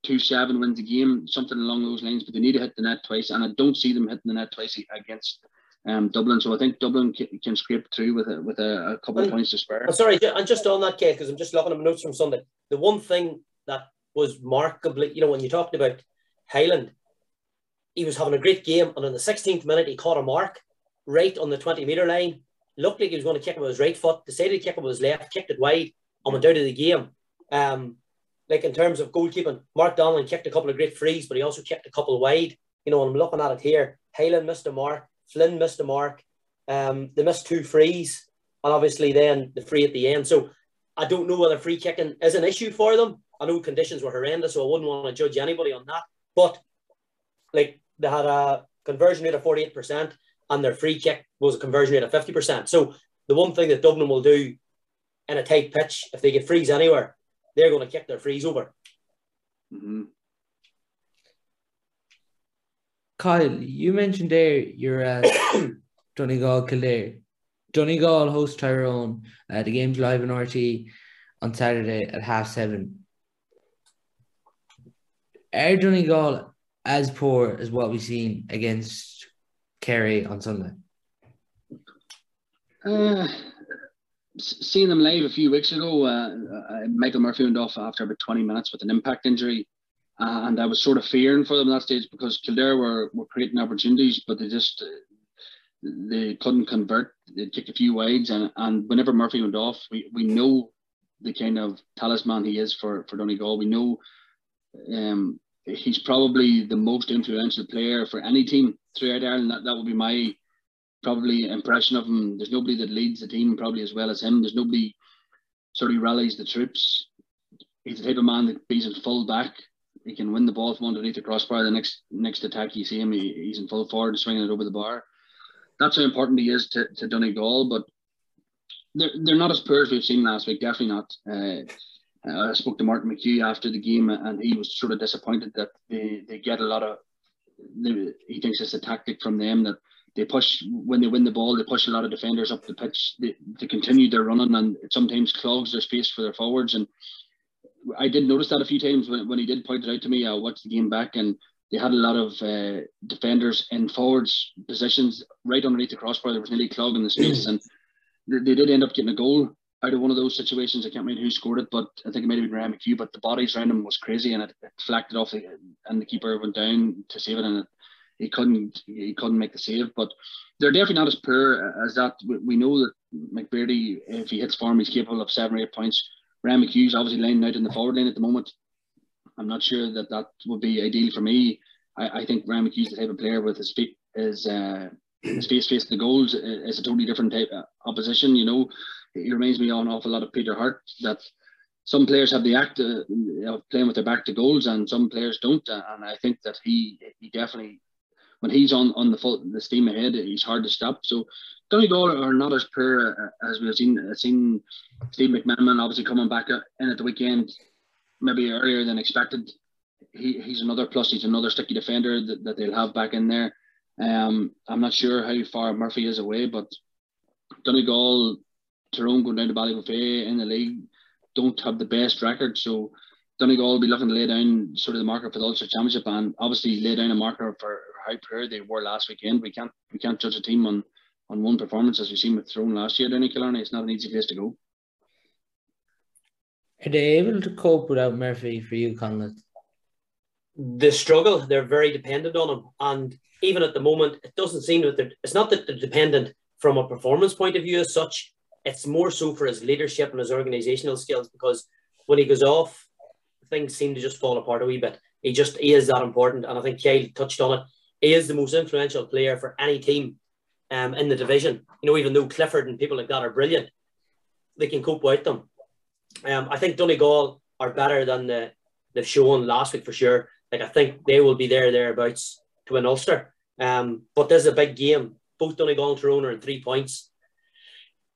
two seven wins the game, something along those lines. But they need to hit the net twice, and I don't see them hitting the net twice against um, Dublin. So I think Dublin can, can scrape through with a, with a, a couple of points to spare. I'm sorry, and just on that, Kate, because I'm just looking at my notes from Sunday. The one thing that was markedly, you know, when you talked about Hyland, he was having a great game, and in the 16th minute, he caught a mark right on the 20 metre line. Looked like he was going to kick it with his right foot, decided to kick it with his left, kicked it wide, and went out of the game. Um, like in terms of goalkeeping, Mark Donnellan kicked a couple of great frees, but he also kicked a couple wide. You know, I'm looking at it here. Hyland missed a mark, Flynn missed a mark. Um, they missed two frees, and obviously then the free at the end. So I don't know whether free kicking is an issue for them. I know conditions were horrendous, so I wouldn't want to judge anybody on that. But like they had a conversion rate of 48%, and their free kick was a conversion rate of 50%. So the one thing that Dublin will do in a tight pitch, if they get frees anywhere, they're going to kick their frees over. Mm-hmm. Kyle, you mentioned there you're at *coughs* Donegal Kildare. Donegal host Tyrone. Uh, the game's live on RTÉ on Saturday at half seven. Are Donegal as poor as what we've seen against Kerry on Sunday? Uh, seeing them live a few weeks ago, uh, uh, Michael Murphy went off after about 20 minutes with an impact injury. Uh, and I was sort of fearing for them that stage because Kildare were, were creating opportunities, but they just they couldn't convert. They kicked a few wides, and, and whenever Murphy went off, we, we know the kind of talisman he is for, for Donegal. We know um, he's probably the most influential player for any team throughout Ireland. That, that would be my probably impression of him. There's nobody that leads the team probably as well as him. There's nobody sort of rallies the troops. He's the type of man that beats in full back he can win the ball from underneath the crossbar. The next next attack you see him, he, he's in full forward, swinging it over the bar. That's how important he is to, to Donegal. But they're, they're not as poor as we've seen last week. Definitely not. Uh, I spoke to Martin McHugh after the game, and he was sort of disappointed that they, they get a lot of. They, he thinks it's a tactic from them that they push when they win the ball. They push a lot of defenders up the pitch. They, they continue their running, and it sometimes clogs their space for their forwards. And I did notice that a few times when, when he did point it out to me. I watched the game back and they had a lot of uh, defenders in forwards positions right underneath the crossbar. There was nearly clogging in the space, and they, did end up getting a goal out of one of those situations. I can't remember who scored it, but I think it might have been Ryan McHugh. But the bodies around him was crazy, and it, it flacked it off, the, and the keeper went down to save it, and it, he couldn't he couldn't make the save. But they're definitely not as poor as that. We, we know that McBrearty, if he hits form, he's capable of seven or eight points Ryan McHugh's obviously laying out in the forward line at the moment. I'm not sure that that would be ideal for me. I, I think Ryan McHugh's the type of player with his feet, his, uh, his face facing the goals is a totally different type of opposition. You know, he reminds me of an awful lot of Peter Harte. that some players have the act uh, of playing with their back to goals and some players don't. And I think that he he definitely when he's on on the full the steam ahead, he's hard to stop. So Donegal are not as poor as we've seen. Seen Steve McMenamin obviously coming back uh, in at the weekend, maybe earlier than expected. He, he's another plus. He's another sticky defender that, that they'll have back in there. Um, I'm not sure how far Murphy is away, but Donegal, Tyrone going down to Ballybofey in the league don't have the best record. So Donegal will be looking to lay down sort of the marker for the Ulster Championship and obviously lay down a marker for how poor they were last weekend. We can't we can't judge a team on on one performance as we've seen with Tyrone last year down in Killarney. It's not an easy place to go. Are they able to cope without Murphy for you, Conleith? The struggle, they're very dependent on him. And even at the moment, it doesn't seem that they're, it's not that they're dependent from a performance point of view as such. It's more so for his leadership and his organizational skills because when he goes off, things seem to just fall apart a wee bit. He just he is that important. And I think Kyle touched on it. Is the most influential player for any team um, in the division. You know, even though Clifford and people like that are brilliant, they can cope with them. Um, I think Donegal are better than the, they've shown last week for sure. Like I think they will be there thereabouts to win Ulster. Um, but there's a big game. Both Donegal and Tyrone are in three points.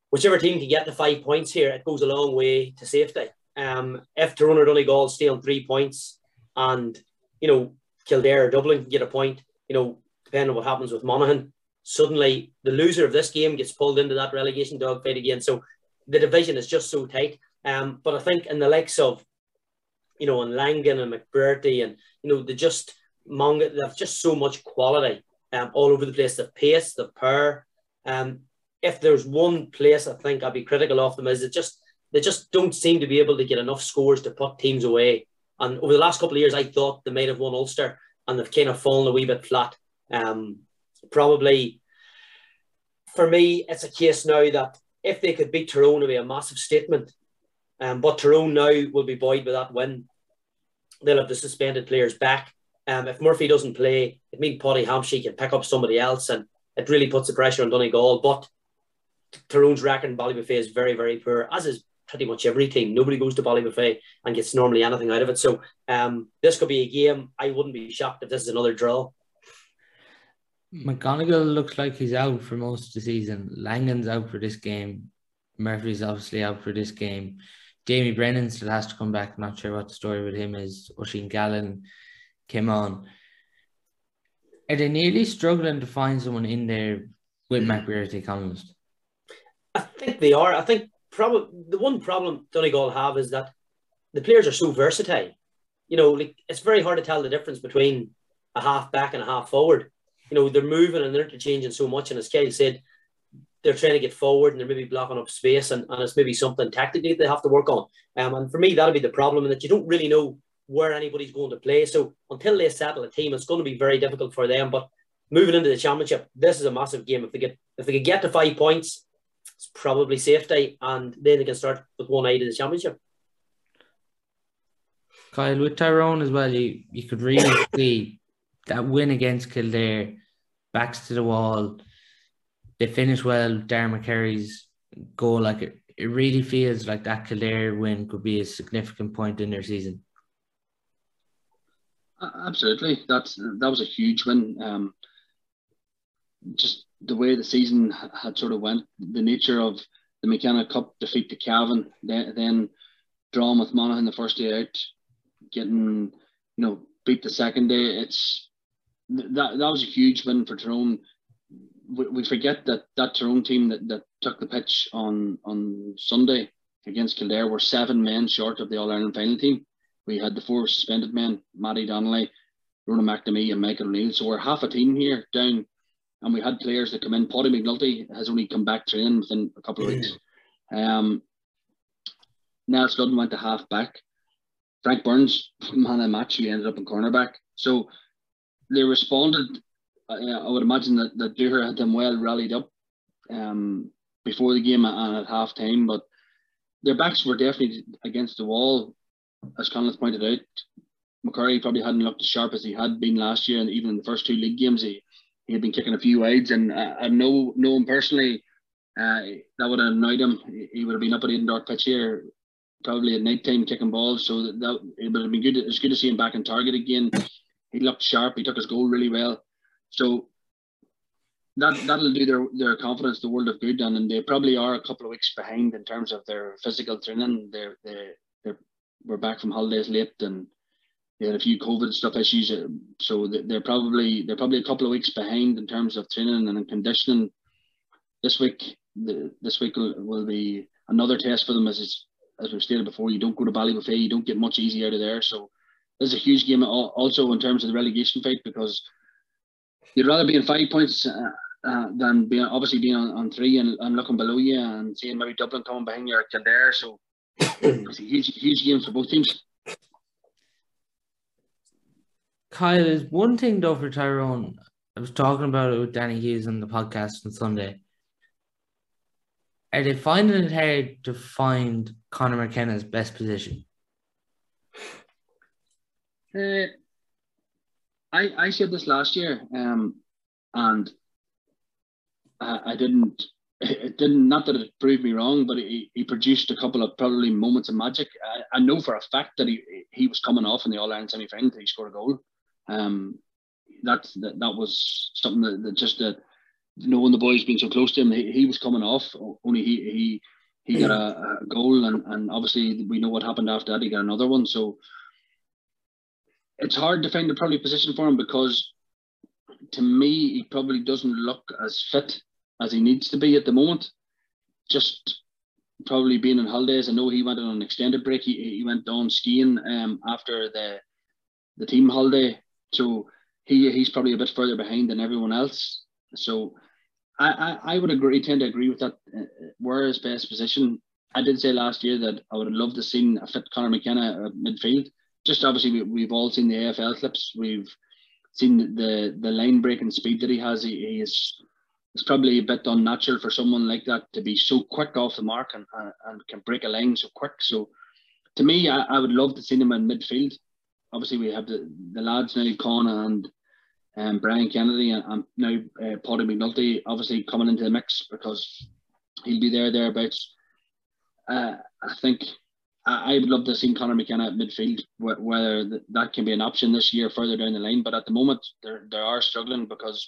Whichever team can get the five points here, it goes a long way to safety. um, if Tyrone or Donegal stay on three points and, you know, Kildare or Dublin can get a point, you know, depending on what happens with Monaghan, suddenly the loser of this game gets pulled into that relegation dogfight again. So the division is just so tight. Um, but I think in the likes of, you know, and Langan and McBrearty and, you know, they just, Manga, they have just so much quality um, all over the place. The pace, the power. Um, if there's one place I think I'd be critical of them is it just they just don't seem to be able to get enough scores to put teams away. And over the last couple of years, I thought they might have won Ulster and they've kind of fallen a wee bit flat. Um, probably for me, it's a case now that if they could beat Tyrone, it would be a massive statement. Um, but Tyrone now will be buoyed by that win. They'll have the suspended players back. Um, if Murphy doesn't play, it means Paddy Hampsey can pick up somebody else, and it really puts the pressure on Donegal. But Tyrone's record in Ballybofey is very, very poor, as is pretty much every team. Nobody goes to Ballybofey and gets normally anything out of it. So um, this could be a game. I wouldn't be shocked if this is another draw. McGonigal looks like he's out for most of the season. Langan's out for this game. Murphy's obviously out for this game. Jamie Brennan still has to come back. Not sure what the story with him is. Oisín Gallen came on. Are they nearly struggling to find someone in there with McBrearty Collins? I think they are. I think probably the one problem Donegal have is that the players are so versatile. You know, like it's very hard to tell the difference between a half back and a half forward. You know, they're moving and they're interchanging so much. And as Kelly said, they're trying to get forward and they're maybe blocking up space and, and it's maybe something tactically they have to work on. Um, and for me, that'll be the problem in that you don't really know where anybody's going to play. So until they settle a team, it's going to be very difficult for them. But moving into the championship, this is a massive game. If they get if they can get to five points, it's probably safety, and then they can start with one eye to the championship. Kyle, with Tyrone as well, you, you could really *coughs* see that win against Kildare, backs to the wall. They finish well. Darren McCurry's goal, like it, it really feels like that Kildare win could be a significant point in their season. Absolutely, that's that was a huge win. Um, just the way the season had sort of went, the nature of the McKenna Cup defeat to Cavan, then, then drawing with Monaghan the first day out, getting you know beat the second day. It's that that was a huge win for Tyrone. We, we forget that that Tyrone team that, that took the pitch on on Sunday against Kildare were seven men short of the All Ireland final team. We had the four suspended men, Matty Donnelly, Ronan McNamee, and Michael O'Neill. So we're half a team here down and we had players that come in. Paddy McNulty has only come back training within a couple of weeks. Um, Ludden went to half back. Frank Burns, man of the match, he ended up in cornerback. So they responded. Uh, I would imagine that, that Dooher had them well rallied up um, before the game and at half time, but their backs were definitely against the wall, as Conleith pointed out. McCurry probably hadn't looked as sharp as he had been last year, and even in the first two league games, he he had been kicking a few wides, and uh, I know know him personally. Uh, that would have annoyed him. He would have been up at the indoor pitch here, probably at night time kicking balls. So that, that it would have been good. It's good to see him back in target again. He looked sharp. He took his goal really well. So that that'll do their their confidence the world of good, and, and they probably are a couple of weeks behind in terms of their physical training. They're they they we're back from holidays late and they had a few COVID stuff issues, so they're probably they're probably a couple of weeks behind in terms of training and conditioning. This week, the, this week will, will be another test for them, as as we stated before. You don't go to Ballybofey, you don't get much easy out of there. So this is a huge game also in terms of the relegation fight because you'd rather be in five points uh, uh, than being obviously being on, on three and, and looking below you and seeing maybe Dublin coming behind you or Kildare. So it's a huge huge game for both teams. Kyle, is one thing though for Tyrone. I was talking about it with Danny Hughes on the podcast on Sunday. Are they finding it hard to find Conor McKenna's best position? Uh, I I said this last year, um, and I, I didn't. It didn't. Not that it proved me wrong, but he, he produced a couple of probably moments of magic. I, I know for a fact that he he was coming off in the All Ireland semi final. He scored a goal. Um, that's that, that was something that, that just that knowing the boys being so close to him, he, he was coming off. Only he he he got a, a, goal, and, and obviously we know what happened after that. He got another one. So it's hard to find the probably position for him because to me, he probably doesn't look as fit as he needs to be at the moment. Just probably being on holidays. I know he went on an extended break. He, he went down skiing um, after the the team holiday. So he he's probably a bit further behind than everyone else. So I, I, I would agree, tend to agree with that. Uh, where his best position? I did say last year that I would have loved to seen a fit Conor McKenna at midfield. Just obviously, we, we've all seen the AFL clips. We've seen the the line breaking speed that he has. He, he is it's probably a bit unnatural for someone like that to be so quick off the mark and, and, and can break a line so quick. So to me, I, I would love to see him in midfield. Obviously, we have the, the lads now, Con and um, Brian Kennedy and, and now uh, Paddy McNulty obviously coming into the mix because he'll be there thereabouts. Uh, I think I, I would love to see Conor McKenna at midfield, whether that can be an option this year further down the line. But at the moment, they they are struggling because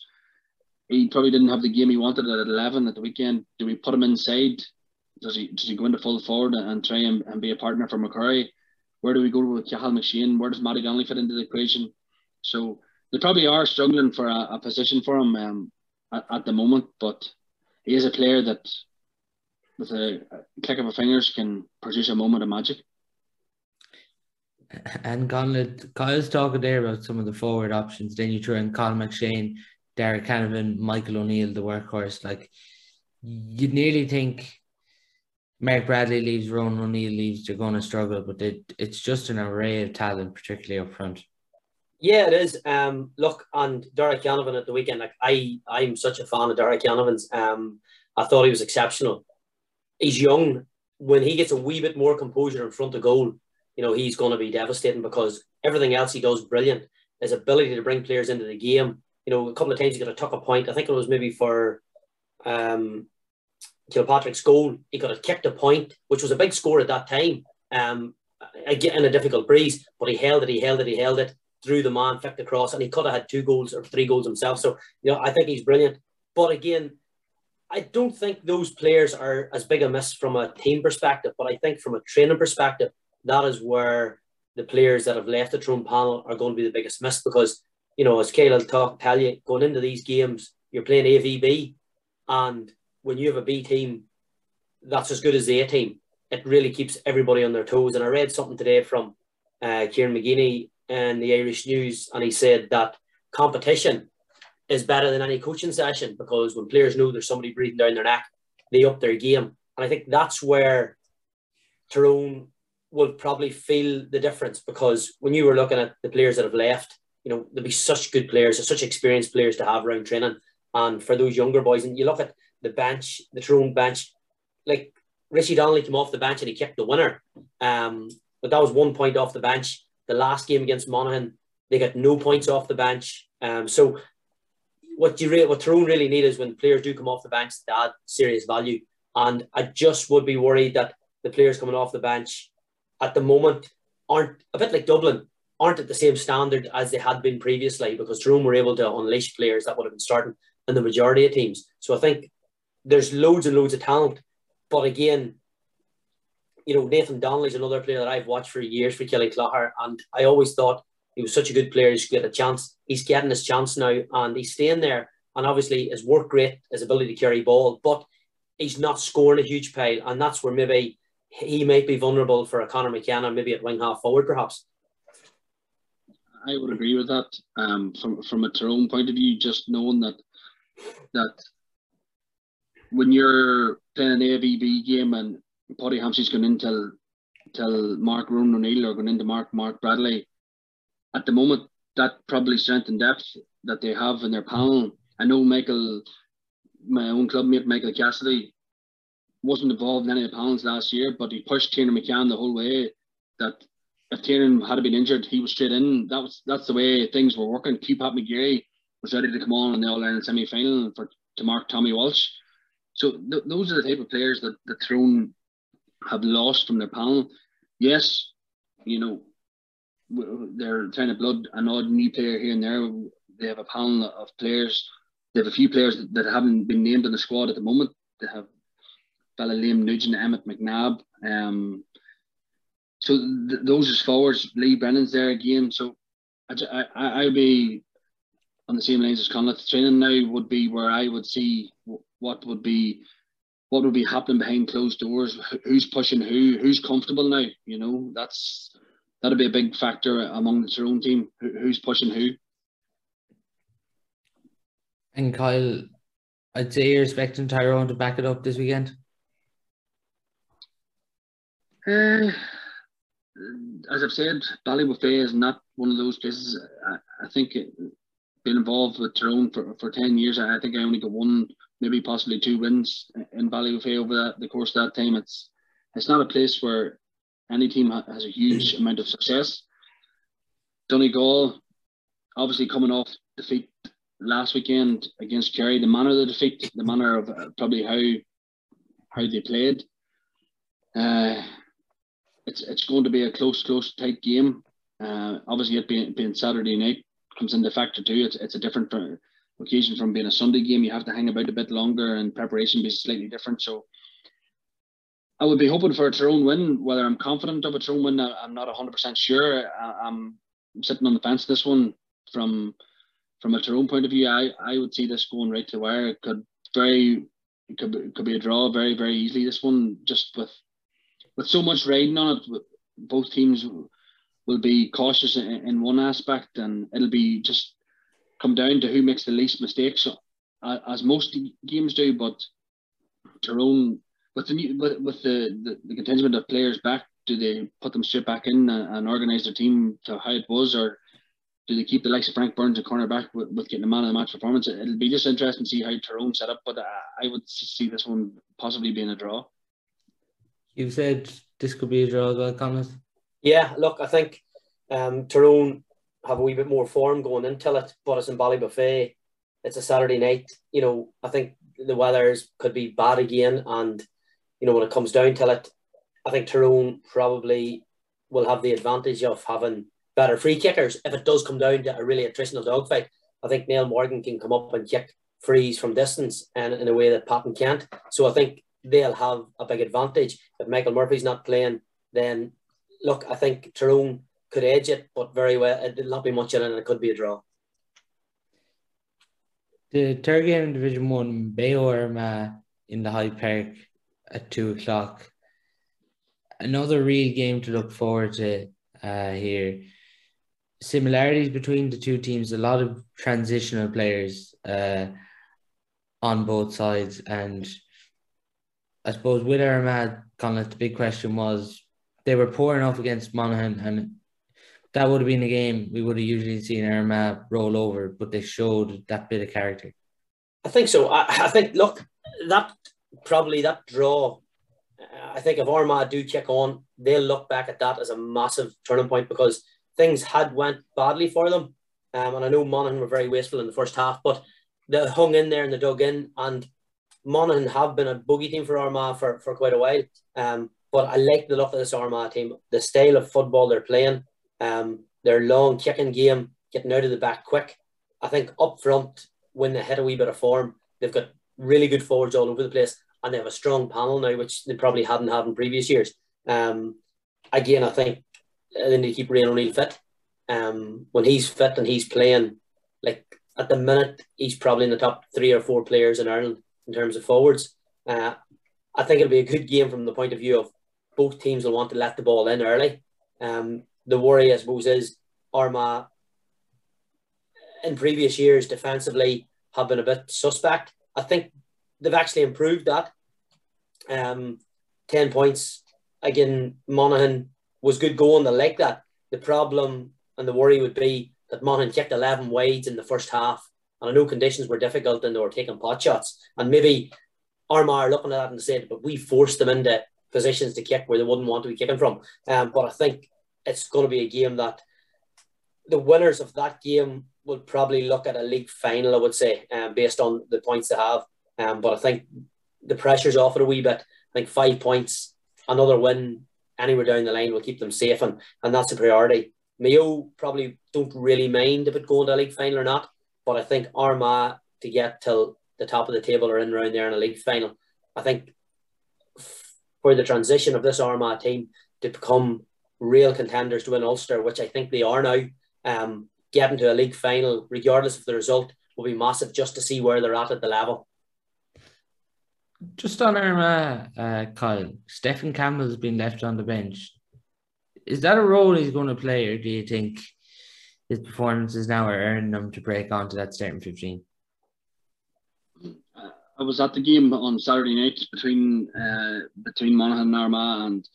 he probably didn't have the game he wanted at 11 at the weekend. Do we put him inside? Does he does he go into full forward and, and try and, and be a partner for McCurry? Where do we go with Cathal McShane? Where does Matty Donnelly fit into the equation? So they probably are struggling for a, a position for him um, at, at, the moment, but he is a player that, with a, a click of a fingers, can produce a moment of magic. And Conleith, Kyle's talking there about some of the forward options. Then you throw in Colin McShane, Darragh Canavan, Michael O'Neill, the workhorse. Like you'd nearly think Mark Bradley leaves, Ronan O'Neill leaves, they're going to struggle, but it, it's just an array of talent, particularly up front. Yeah, it is. Um, look, and Darragh Canavan at the weekend, like I, I'm such a fan of Darragh Canavan's. Um, I thought he was exceptional. He's young. When he gets a wee bit more composure in front of goal, you know, he's going to be devastating because everything else he does brilliant. His ability to bring players into the game. You know, a couple of times he got a tuck a point. I think it was maybe for um, Kilpatrick's goal. He got a kicked a point, which was a big score at that time. Um, again, in a difficult breeze, but he held it, he held it, he held it through the man, flicked across, and he could have had two goals or three goals himself. So, you know, I think he's brilliant. But again, I don't think those players are as big a miss from a team perspective, but I think from a training perspective, that is where the players that have left the Tyrone panel are going to be the biggest miss because, you know, as Kyle will talk, tell you, going into these games, you're playing AVB, and when you have a B team that's as good as the A team, it really keeps everybody on their toes. And I read something today from uh, Kieran McGeeney in the Irish News, and he said that competition is better than any coaching session because when players know there's somebody breathing down their neck, they up their game. And I think that's where Tyrone will probably feel the difference because when you were looking at the players that have left, you know, there'll be such good players, such experienced players to have around training. And for those younger boys, and you look at the bench, the Tyrone bench, like Richie Donnelly came off the bench and he kicked the winner. Um, but that was one point off the bench the last game against Monaghan, they got no points off the bench. Um, so what you re- what Tyrone really need is when players do come off the bench to add serious value. And I just would be worried that the players coming off the bench at the moment aren't a bit like Dublin, aren't at the same standard as they had been previously because Tyrone were able to unleash players that would have been starting in the majority of teams. So I think there's loads and loads of talent. But again, you know, Nathan Donnelly's another player that I've watched for years for Killyclogher, and I always thought he was such a good player. He should get a chance. He's getting his chance now, and he's staying there. And obviously, his work great, his ability to carry ball, but he's not scoring a huge pile, and that's where maybe he might be vulnerable for a Conor McKenna, maybe at wing half forward, perhaps. I would agree with that. Um, from from a Tyrone point of view, just knowing that that when you're playing an AVB game and Paddy Hampsey's going into till Mark Ronan O'Neill or going into Mark Mark Bradley. At the moment, that probably strength and depth that they have in their panel. I know Michael, my own club mate Michael Cassidy, wasn't involved in any of the panels last year, but he pushed Tiernan McCann the whole way. That if Tiernan had been injured, he was straight in. That was that's the way things were working. Keep Pat McGeary was ready to come on in the All Ireland semi final for to mark Tommy Walsh. So th- those are the type of players that the Tyrone have lost from their panel. Yes, you know, they're trying to blood an odd new player here and there. They have a panel of players. They have a few players that haven't been named in the squad at the moment. They have fella Liam Nugent, Emmett McNabb. Um, so th- those as forwards, Lee Brennan's there again. So I, I, I'd be on the same lines as Conleith. Training now would be where I would see what would be what would be happening behind closed doors. Who's pushing who? Who's comfortable now? You know, that's that'd be a big factor among the Tyrone team. Who's pushing who? And Kyle, I'd say you're expecting Tyrone to back it up this weekend. Uh, as I've said, Ballybofey is not one of those places. I, I think it, being involved with Tyrone for, for 10 years, I think I only got one, maybe possibly two wins in Ballybofey over that, the course of that time. It's it's not a place where any team has a huge mm-hmm. amount of success. Donegal, obviously coming off defeat last weekend against Kerry, the manner of the defeat, the manner of uh, probably how how they played. Uh, it's it's going to be a close, close, tight game. Uh, obviously, it being, being Saturday night comes into factor too. It's it's a different occasion from being a Sunday game. You have to hang about a bit longer, and preparation be slightly different. So, I would be hoping for a Tyrone win. Whether I'm confident of a Tyrone win, I'm not 100 percent sure. I, am sitting on the fence this one from from a Tyrone point of view. I I would see this going right to where it could very it could it could be a draw very very easily. This one just with with so much riding on it, both teams will be cautious in, in one aspect, and it'll be just come down to who makes the least mistakes, as most games do. But Tyrone, with the new, with, with the, the, the contingent of players back, do they put them straight back in and, and organise their team to how it was, or do they keep the likes of Frank Burns and cornerback with, with getting a man of the match performance? It'll be just interesting to see how Tyrone set up, but I, I would see this one possibly being a draw. You've said this could be a draw as well, Conleith. Yeah, look, I think um, Tyrone have a wee bit more form going into it, but it's in Ballybofey. It's a Saturday night. You know, I think the weather could be bad again, and you know when it comes down to it, I think Tyrone probably will have the advantage of having better free kickers if it does come down to a really attritional dogfight. I think Niall Morgan can come up and kick frees from distance and in a way that Patton can't. So I think they'll have a big advantage. If Michael Murphy's not playing, then look, I think Tyrone could edge it, but very well, it'll not be much in it, and it could be a draw. The third game in Division One, Mayo Armagh in the Hyde Park at two o'clock. Another real game to look forward to uh, here. Similarities between the two teams, a lot of transitional players uh, on both sides, and I suppose with Armagh, Conleith, the big question was they were poor enough against Monaghan, and that would have been a game we would have usually seen Armagh roll over, but they showed that bit of character. I think so. I, I think look that probably that draw. I think if Armagh do check on, they'll look back at that as a massive turning point because things had went badly for them. Um, and I know Monaghan were very wasteful in the first half, but they hung in there and they dug in. And Monaghan have been a boogie team for Armagh for, for quite a while. Um, but I like the look of this Armagh team, the style of football they're playing, um, their long kicking game, getting out of the back quick. I think up front, when they hit a wee bit of form, they've got really good forwards all over the place, and they have a strong panel now, which they probably hadn't had in previous years. Um, again, I think they need to keep Rian O'Neill fit. Um, when he's fit and he's playing, like at the minute, he's probably in the top three or four players in Ireland in terms of forwards. Uh, I think it'll be a good game from the point of view of both teams will want to let the ball in early. Um, the worry, I suppose, is Armagh in previous years defensively have been a bit suspect. I think they've actually improved that. Um, 10 points again, Monaghan was good going. They like that. The problem and the worry would be that Monaghan kicked 11 wides in the first half and I know conditions were difficult and they were taking pot shots. And maybe Armagh are looking at that and said, but we forced them into positions to kick where they wouldn't want to be kicking from. Um, but I think it's going to be a game that the winners of that game will probably look at a league final, I would say, um, based on the points they have. Um, but I think the pressure's off it a wee bit. I think five points, another win anywhere down the line will keep them safe, and, and that's a priority. Mayo probably don't really mind if it going to a league final or not. But I think Armagh to get till the top of the table or in around there in a league final, I think for the transition of this Armagh team to become real contenders to win Ulster, which I think they are now. Um, getting to a league final, regardless of the result, will be massive just to see where they're at at the level. Just on Armagh, uh, Kyle, Stephen Campbell's been left on the bench. Is that a role he's going to play, or do you think his performances now are earning him to break onto that starting 15? I was at the game on Saturday night between uh, between Monaghan and Armagh, and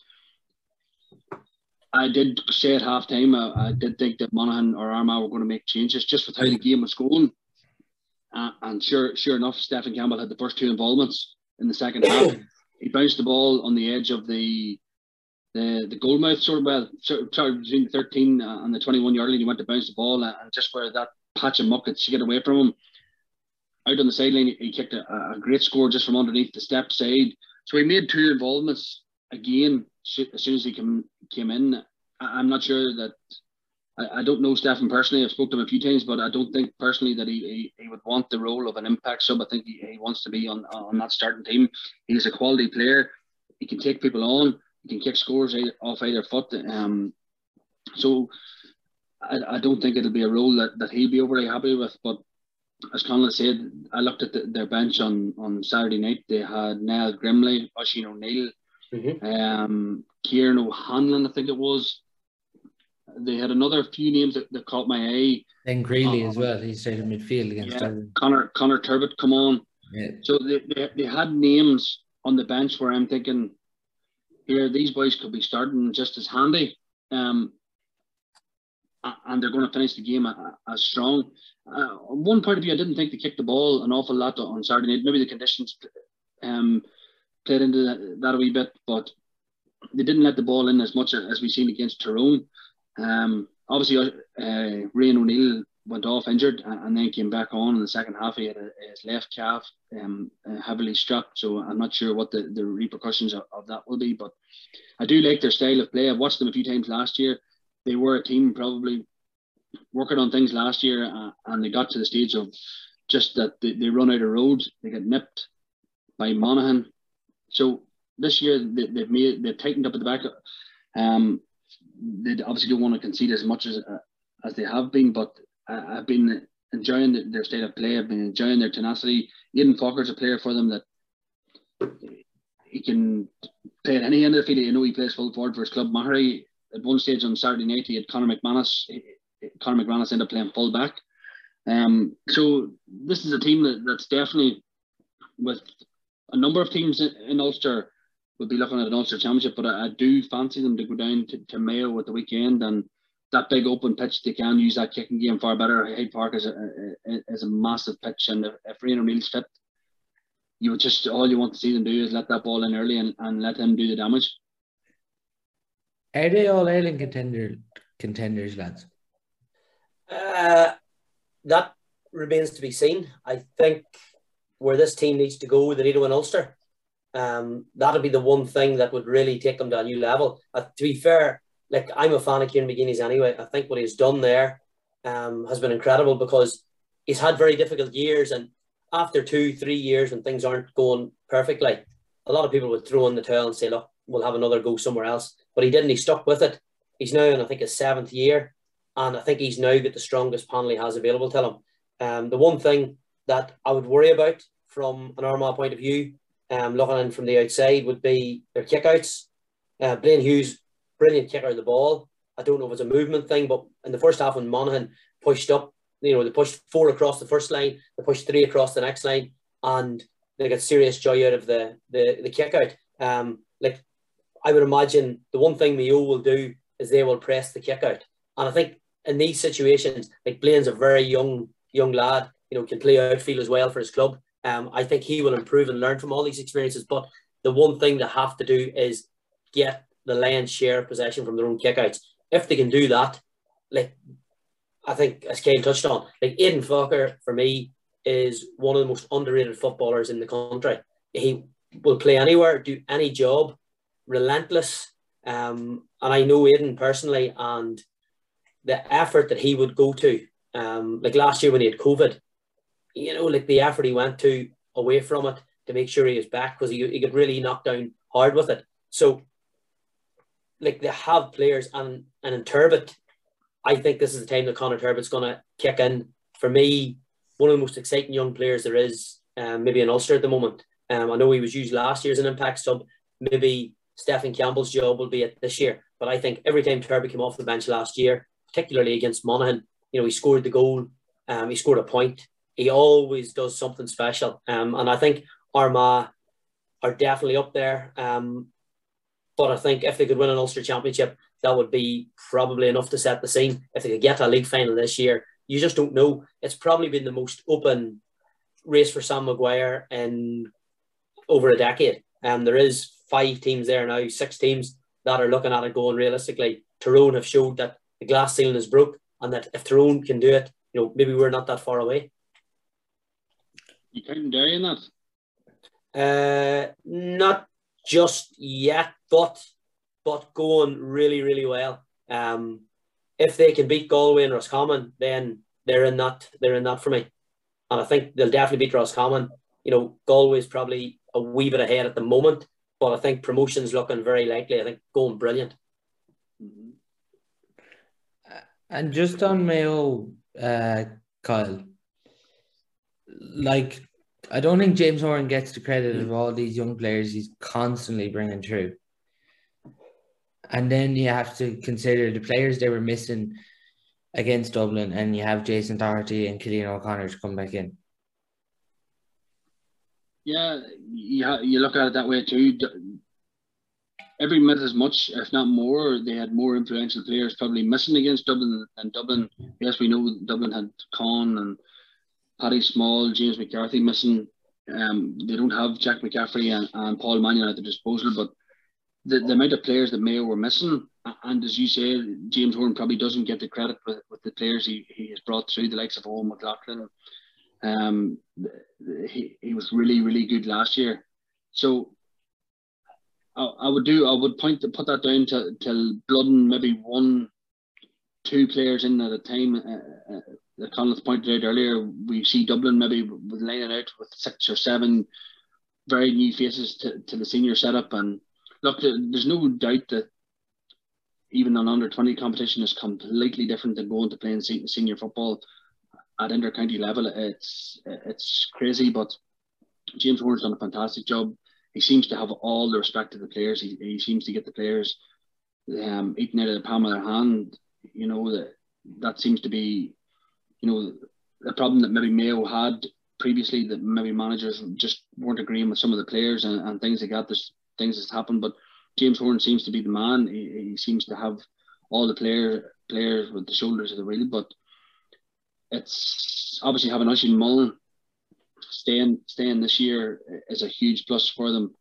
I did say at half time, I, I, did think that Monaghan or Armagh were going to make changes just with how the game was going. Uh, and sure, sure enough, Stephen Campbell had the first two involvements in the second half. *coughs* He bounced the ball on the edge of the the the goal mouth, sort of well, sorry, between the 13 and the 21 yard line. He went to bounce the ball, and just where that patch of muck to get away from him, out on the sideline, he kicked a, a great score just from underneath the step side. So he made two involvements again as soon as he came came in. I, am not sure that I, I don't know Stefan personally. I've spoken to him a few times, but I don't think personally that he, he, he would want the role of an impact sub. I think he, he wants to be on on that starting team. He's a quality player. He can take people on. He can kick scores off either foot. Um, so I, I don't think it'll be a role that, that he'll be overly happy with. But as Conleith said, I looked at the, their bench on, on Saturday night. They had Niall Grimley, Oisín O'Neill, mm-hmm. um, Kieran O'Hanlon, I think it was. They had another few names that, that caught my eye. Then Greeley um, as well. He stayed in midfield against yeah, Connor Connor Turbitt, come on. Yeah. So they, they, they had names on the bench where I'm thinking, here, these boys could be starting just as handy. Um, and they're going to finish the game as strong. Uh, one point of view, I didn't think they kicked the ball an awful lot on Saturday night. Maybe the conditions um, played into that, a wee bit, but they didn't let the ball in as much as we've seen against Tyrone. Um, obviously, uh, Rian O'Neill went off injured and then came back on in the second half. He had a, his left calf um, uh, heavily struck, so I'm not sure what the, the repercussions of, of that will be. But I do like their style of play. I've watched them a few times last year. They were a team probably working on things last year, uh, and they got to the stage of just that they, they run out of road. They get nipped by Monaghan. So this year they, they've made they've tightened up at the back. Um, they obviously don't want to concede as much as uh, as they have been, but uh, I've been enjoying their state of play. I've been enjoying their tenacity. Aidan Forker's a player for them that he can play at any end of the field. You know, he plays full forward for his club. Maghery, at one stage on Saturday night, he had Conor McManus. Conor McManus ended up playing full back. Um, so this is a team that, that's definitely with a number of teams in, in Ulster would be looking at an Ulster Championship, but I, I do fancy them to go down to, to, Mayo at the weekend and that big open pitch they can use that kicking game far better. Hyde Park is a, is a massive pitch, and if, if Rian O'Neill's fit, you would just all you want to see them do is let that ball in early and, and let him do the damage. Are they all Ireland contender contenders, lads? Uh, that remains to be seen. I think where this team needs to go, they need to win Ulster. Um, that'll be the one thing that would really take them to a new level. Uh, to be fair, like I'm a fan of Kieran McGeeney's anyway. I think what he's done there um, has been incredible because he's had very difficult years, and after two, three years when things aren't going perfectly, a lot of people would throw in the towel and say, "Look, we'll have another go somewhere else." But he didn't. He stuck with it. He's now in I think his seventh year, and I think he's now got the strongest panel he has available to him. Um, the one thing that I would worry about from an Armagh point of view, um, looking in from the outside, would be their kickouts. Uh, Blaine Hughes, brilliant kicker of the ball. I don't know if it's a movement thing, but in the first half when Monaghan pushed up, you know, they pushed four across the first line, they pushed three across the next line, and they got serious joy out of the the, the kick out. Um, like I would imagine the one thing Mayo will do is they will press the kick out. And I think in these situations, like Blaine's a very young young lad, you know, can play outfield as well for his club. Um, I think he will improve and learn from all these experiences. But the one thing they have to do is get the lion's share of possession from their own kickouts. If they can do that, like I think as Kane touched on, like Aidan Forker for me is one of the most underrated footballers in the country. He will play anywhere, do any job, relentless. Um, and I know Aidan personally, and the effort that he would go to, um, like last year when he had COVID, you know, like the effort he went to away from it to make sure he was back because he, he got really knocked down hard with it. So, like they have players, and and in Turbitt, I think this is the time that Connor Turbitt's going to kick in. For me, one of the most exciting young players there is, um, maybe in Ulster at the moment. Um, I know he was used last year as an impact sub. Maybe Stephen Campbell's job will be it this year. But I think every time Turbot came off the bench last year, particularly against Monaghan, you know, he scored the goal, um, he scored a point. He always does something special. Um, and I think Armagh are definitely up there. Um, but I think if they could win an Ulster Championship, that would be probably enough to set the scene. If they could get a league final this year, you just don't know. It's probably been the most open race for Sam Maguire in over a decade. And um, there is five teams there now, six teams that are looking at it going realistically. Tyrone have showed that the glass ceiling is broke and that if Tyrone can do it, you know, maybe we're not that far away. You counting Derry in that? Uh, not just yet, but but going really, really well. Um, if they can beat Galway and Roscommon, then they're in that they're in that for me. And I think they'll definitely beat Roscommon. You know, Galway's probably a wee bit ahead at the moment, but I think promotion's looking very likely. I think going brilliant. Mm-hmm. And just on Mayo, uh, Kyle, like I don't think James Horan gets the credit of mm. all these young players he's constantly bringing through. And then you have to consider the players they were missing against Dublin, and you have Jason Doherty and Cillian O'Connor to come back in. Yeah, you, you look at it that way too. Every minute as much, if not more, they had more influential players probably missing against Dublin and Dublin. Mm-hmm. Yes, we know Dublin had Con and Paddy Small, James McCarthy missing. Um, they don't have Jack McCaffrey and, and Paul Mannion at their disposal, but the, the amount of players that Mayo were missing, and as you say, James Horan probably doesn't get the credit with, with the players he, he has brought through, the likes of Owen McLaughlin. Um, he, he was really, really good last year. So I, I would do, I would point to put that down to, to Bloodon, maybe one, two players in at a time. Uh, uh, Conleith pointed out earlier, we see Dublin maybe with lining out with six or seven very new faces to, to the senior setup. And look, there's no doubt that even an under 20 competition is completely different than going to playing senior football at inter-county level. It's it's crazy, but James Horan's done a fantastic job. He seems to have all the respect of the players. He, he seems to get the players um, eating out of the palm of their hand. You know that that seems to be you know, the problem that maybe Mayo had previously that maybe managers just weren't agreeing with some of the players and, and things like that. There's things that's happened, but James Horan seems to be the man. He, he seems to have all the player players with the shoulders of the wheel. But it's obviously having Oisin Mullin staying staying this year is a huge plus for them.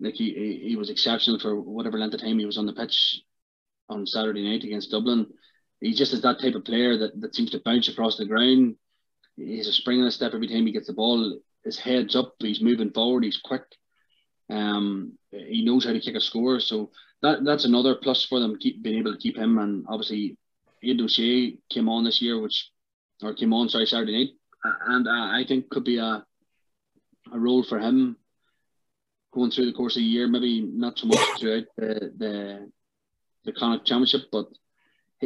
Like he, he was exceptional for whatever length of time he was on the pitch on Saturday night against Dublin he just is that type of player that, that seems to bounce across the ground. He's a spring and a step every time he gets the ball. His head's up, he's moving forward, he's quick. Um, he knows how to kick a score. So that that's another plus for them, keep being able to keep him. And obviously, Aidan O'Shea came on this year, which or came on sorry Saturday night, and uh, I think could be a a role for him going through the course of the year. Maybe not so much throughout the the the Connacht Championship, but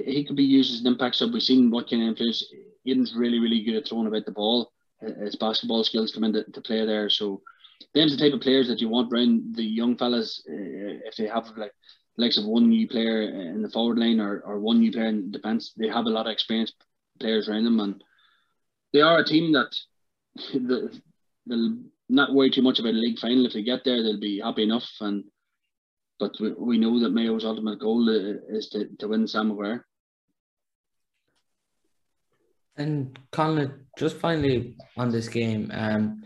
he could be used as an impact sub. We've seen what kind of influence. Aidan's really, really good at throwing about the ball. His basketball skills come into to play there. So, them's the type of players that you want around the young fellas. Uh, if they have like likes of one new player in the forward line or, or one new player in defence, they have a lot of experienced players around them, and they are a team that *laughs* they'll not worry too much about a league final. If they get there, they'll be happy enough. And but we, we know that Mayo's ultimate goal is to, to win Sam Maguire. And Conleith, just finally on this game, um,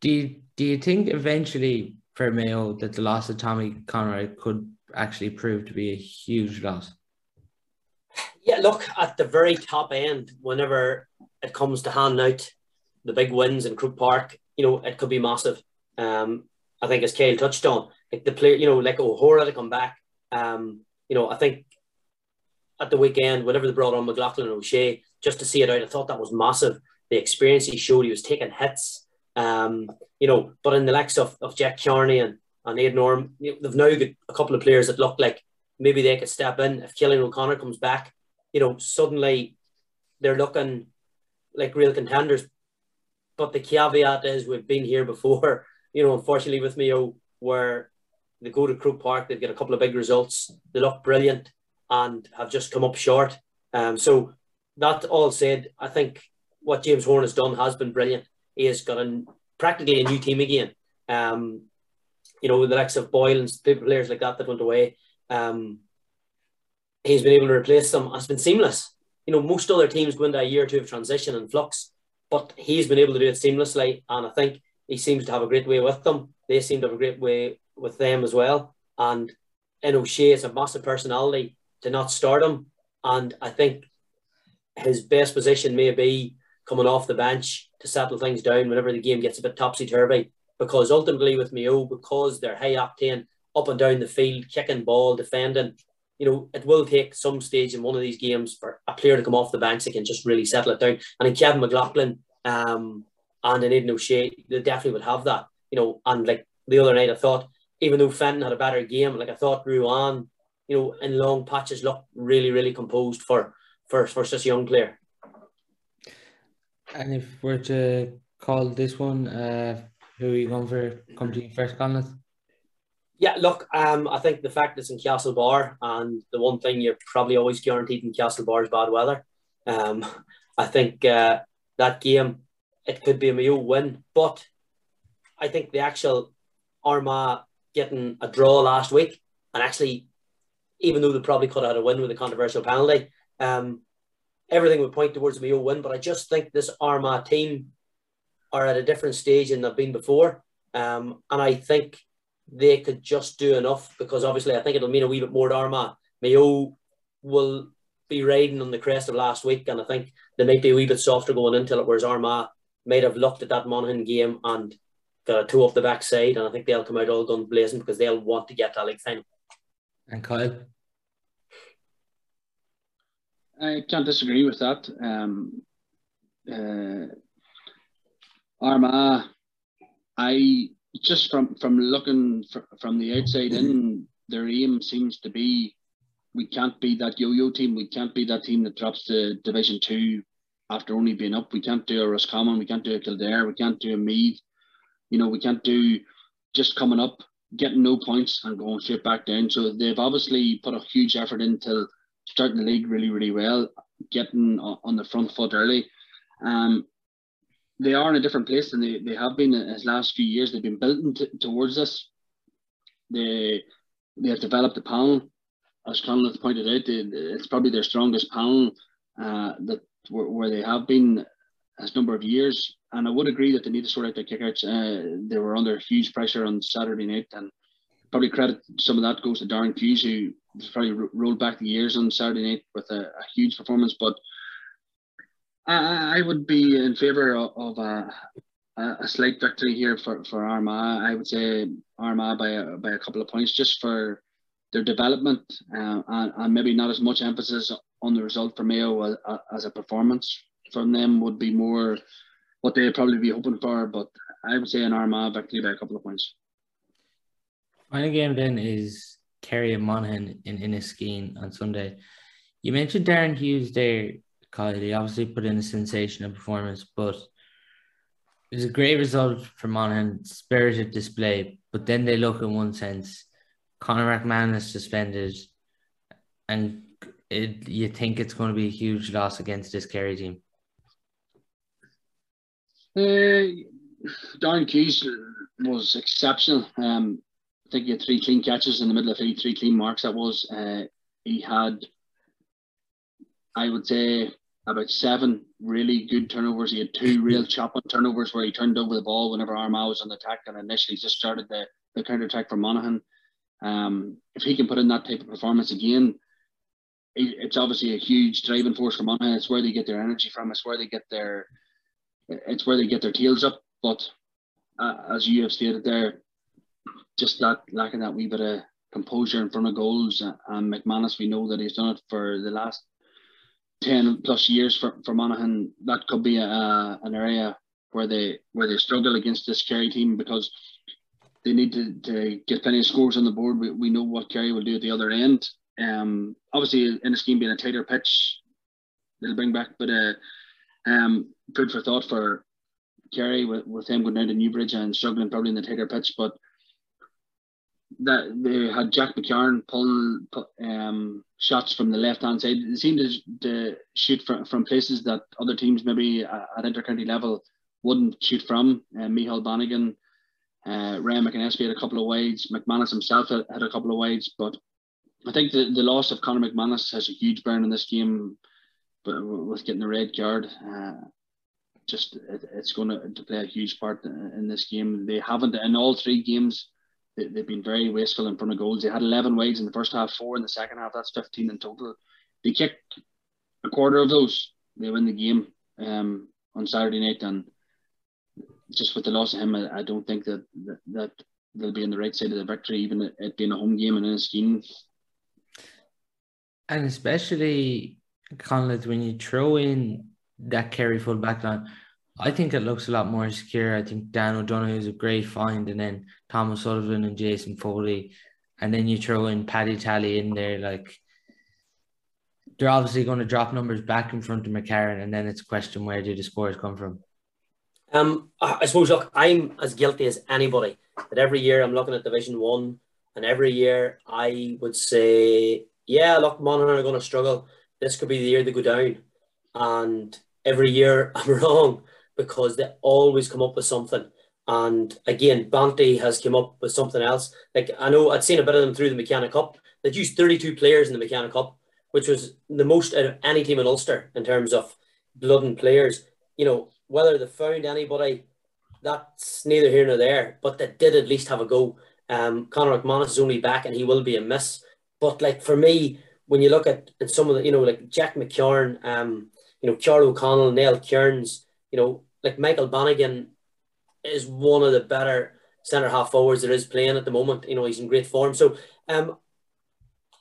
do you, do you think eventually for Mayo that the loss of Tommy Conroy could actually prove to be a huge loss? Yeah, look at the very top end. Whenever it comes to handing out the big wins in Croke Park, you know it could be massive. Um, I think as Kyle touched on, like the player, you know, like O'Hora to come back. Um, you know, I think at the weekend, whenever they brought on McLaughlin and O'Shea, just to see it out, I thought that was massive. The experience he showed, he was taking hits. Um, you know, but in the likes of, of Jack Carney and and Aidan Orme, they've now got a couple of players that look like maybe they could step in if Cillian O'Connor comes back. You know, suddenly they're looking like real contenders. But the caveat is we've been here before. *laughs* You know, unfortunately with Mayo, where they go to Croke Park, they get a couple of big results. They look brilliant and have just come up short. Um, so that all said, I think what James Horan has done has been brilliant. He has got practically a new team again. Um, you know, with the likes of Boyle and players like that that went away. Um, he's been able to replace them. It's been seamless. You know, most other teams go into a year or two of transition and flux, but he's been able to do it seamlessly. And I think he seems to have a great way with them. They seem to have a great way with them as well. And in O'Shea, it's a massive personality to not start him. And I think his best position may be coming off the bench to settle things down whenever the game gets a bit topsy turvy. Because ultimately, with Mayo, because they're high octane, up and down the field, kicking ball, defending, you know, it will take some stage in one of these games for a player to come off the bench that can just really settle it down. And in Kevin McLaughlin um, and in Aidan O'Shea, they definitely would have that, you know. And like the other night, I thought, even though Fenton had a better game, like I thought Ruane, you know, in long patches looked really, really composed for for, for such a young player. And if we're to call this one, uh, who are you going for? Come to you first, Conleith? Yeah, look, um, I think the fact it's in Castlebar, and the one thing you're probably always guaranteed in Castlebar is bad weather. Um, I think uh, that game, it could be a Mayo win, but I think the actual Armagh getting a draw last week, and actually, even though they probably could have had a win with a controversial penalty, um, everything would point towards a Mayo win, but I just think this Armagh team are at a different stage than they've been before. Um, and I think they could just do enough because obviously I think it'll mean a wee bit more to Armagh. Mayo will be riding on the crest of last week, and I think they might be a wee bit softer going into it, whereas Armagh might have looked at that Monaghan game and got a two off the backside, and I think they'll come out all guns blazing because they'll want to get that league final. And Kyle? I can't disagree with that. Um, uh, Armagh, I just from from looking fr- from the outside in, their aim seems to be we can't be that yo-yo team. We can't be that team that drops to Division Two after only being up. We can't do a Roscommon. We can't do a Kildare. We can't do a Meath. You know, we can't do just coming up, getting no points and going straight back down. So they've obviously put a huge effort into starting the league really, really well, getting on the front foot early. Um, they are in a different place than they, they have been in the last few years. They've been building t- towards this. They they have developed a panel, as Conleith pointed out. They, it's probably their strongest panel uh, that where, where they have been as number of years. And I would agree that they need to sort out their kickouts. Uh, they were under huge pressure on Saturday night, and probably credit some of that goes to Darren Hughes, who probably rolled back the years on Saturday night with a, a huge performance. But I, I would be in favour of, of a, a, slight victory here for, for Armagh. I would say Armagh by a, by a couple of points just for their development uh, and, and maybe not as much emphasis on the result for Mayo as, as a performance from them would be more what they'd probably be hoping for. But I would say an Armagh victory by a couple of points. Final game then is Kerry and Monaghan in Inniskeen on Sunday. You mentioned Darren Hughes there, Kyle. He obviously put in a sensational performance, but it was a great result for Monaghan, spirited display. But then they look in one sense, Conor McManus suspended, and it, you think it's going to be a huge loss against this Kerry team. Uh, Darren Hughes was exceptional. Um, I think he had three clean catches in the middle of three, three clean marks. That was uh, he had, I would say, about seven really good turnovers. He had two real *laughs* chopping turnovers where he turned over the ball whenever Armagh was on the attack and initially just started the, the counter attack for Monaghan. Um, if he can put in that type of performance again, it's obviously a huge driving force for Monaghan. It's where they get their energy from. It's where they get their, it's where they get their tails up. But uh, as you have stated there, just that lacking that wee bit of composure in front of goals. And McManus, we know that he's done it for the last 10 plus years for, for Monaghan. That could be a, an area where they where they struggle against this Kerry team because they need to, to get plenty of scores on the board. We, we know what Kerry will do at the other end. Um, obviously, Inniskeen being a tighter pitch, they'll bring back, but uh, um, food for thought for Kerry with, with him going down to Newbridge and struggling probably in the tighter pitch. But that they had Jack McCarron pulling um, shots from the left hand side. They seemed to, to shoot from, from places that other teams maybe at, intercounty level wouldn't shoot from. Uh, Michael Bannigan, uh, Ryan McAnespie had a couple of wides. McManus himself had, had a couple of wides. But I think the, the loss of Conor McManus has a huge burn in this game but with getting the red card. Uh, just it, it's going to, to play a huge part in, in this game. They haven't in all three games they, have been very wasteful in front of goals. They had 11 wides in the first half, four in the second half. That's 15 in total. They kick a quarter of those. They win the game um, on Saturday night. And just with the loss of him, I, I don't think that, that, that they'll be on the right side of the victory, even it being a home game and Inniskeen. And especially, Conleith, when you throw in that Kerry full back line, I think it looks a lot more secure. I think Dan O'Donoghue is a great find, and then Thomas Sullivan and Jason Foley, and then you throw in Paddy Tally in there. Like they're obviously going to drop numbers back in front of McCarron, and then it's a question where do the scores come from? Um, I suppose look, I'm as guilty as anybody. That every year I'm looking at Division One, and every year I would say, yeah, look, Monaghan are going to struggle. This could be the year they go down, and every year *laughs* I'm wrong because they always come up with something. And again, Banty has come up with something else. Like I know I'd seen a bit of them through the McKenna Cup. They used 32 players in the McKenna Cup, which was the most out of any team in Ulster in terms of blood and players. You know, whether they found anybody, that's neither here nor there. But they did at least have a go. Um, Conor McManus is only back and he will be a miss. But like for me, when you look at, at some of the, you know, like Jack McKeown, um, you know, Charles O'Connell, Niall Kearns, you know, like Michael Bannigan is one of the better centre half forwards there is playing at the moment. You know, he's in great form. So um,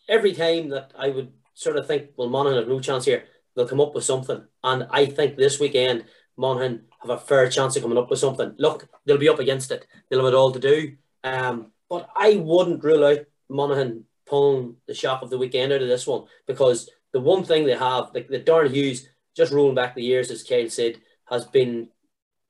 every time that I would sort of think, well, Monaghan have no chance here, they'll come up with something. And I think this weekend, Monaghan have a fair chance of coming up with something. Look, they'll be up against it. They'll have it all to do. Um, but I wouldn't rule out Monaghan pulling the shock of the weekend out of this one because the one thing they have, like the Darren Hughes, just rolling back the years, as Kyle said, has been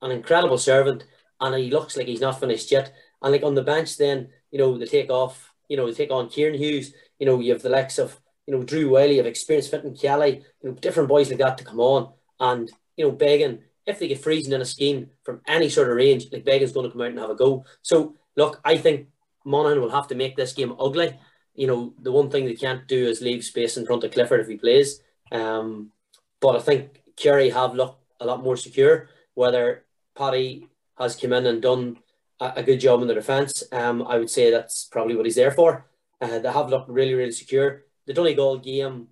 an incredible servant, and he looks like he's not finished yet. And like on the bench, then you know they take off, you know they take on Kieran Hughes. You know you have the likes of you know Drew Wylie, of experience Fintan Kelly, you know different boys like that to come on, and you know Beggan. If they get freezing Inniskeen from any sort of range, like Beggan's going to come out and have a go. So look, I think Monaghan will have to make this game ugly. You know the one thing they can't do is leave space in front of Clifford if he plays. Um, but I think Kerry have looked a lot more secure. Whether Paddy has come in and done a, a good job in the defence, um, I would say that's probably what he's there for. Uh, they have looked really, really secure. The Donegal game,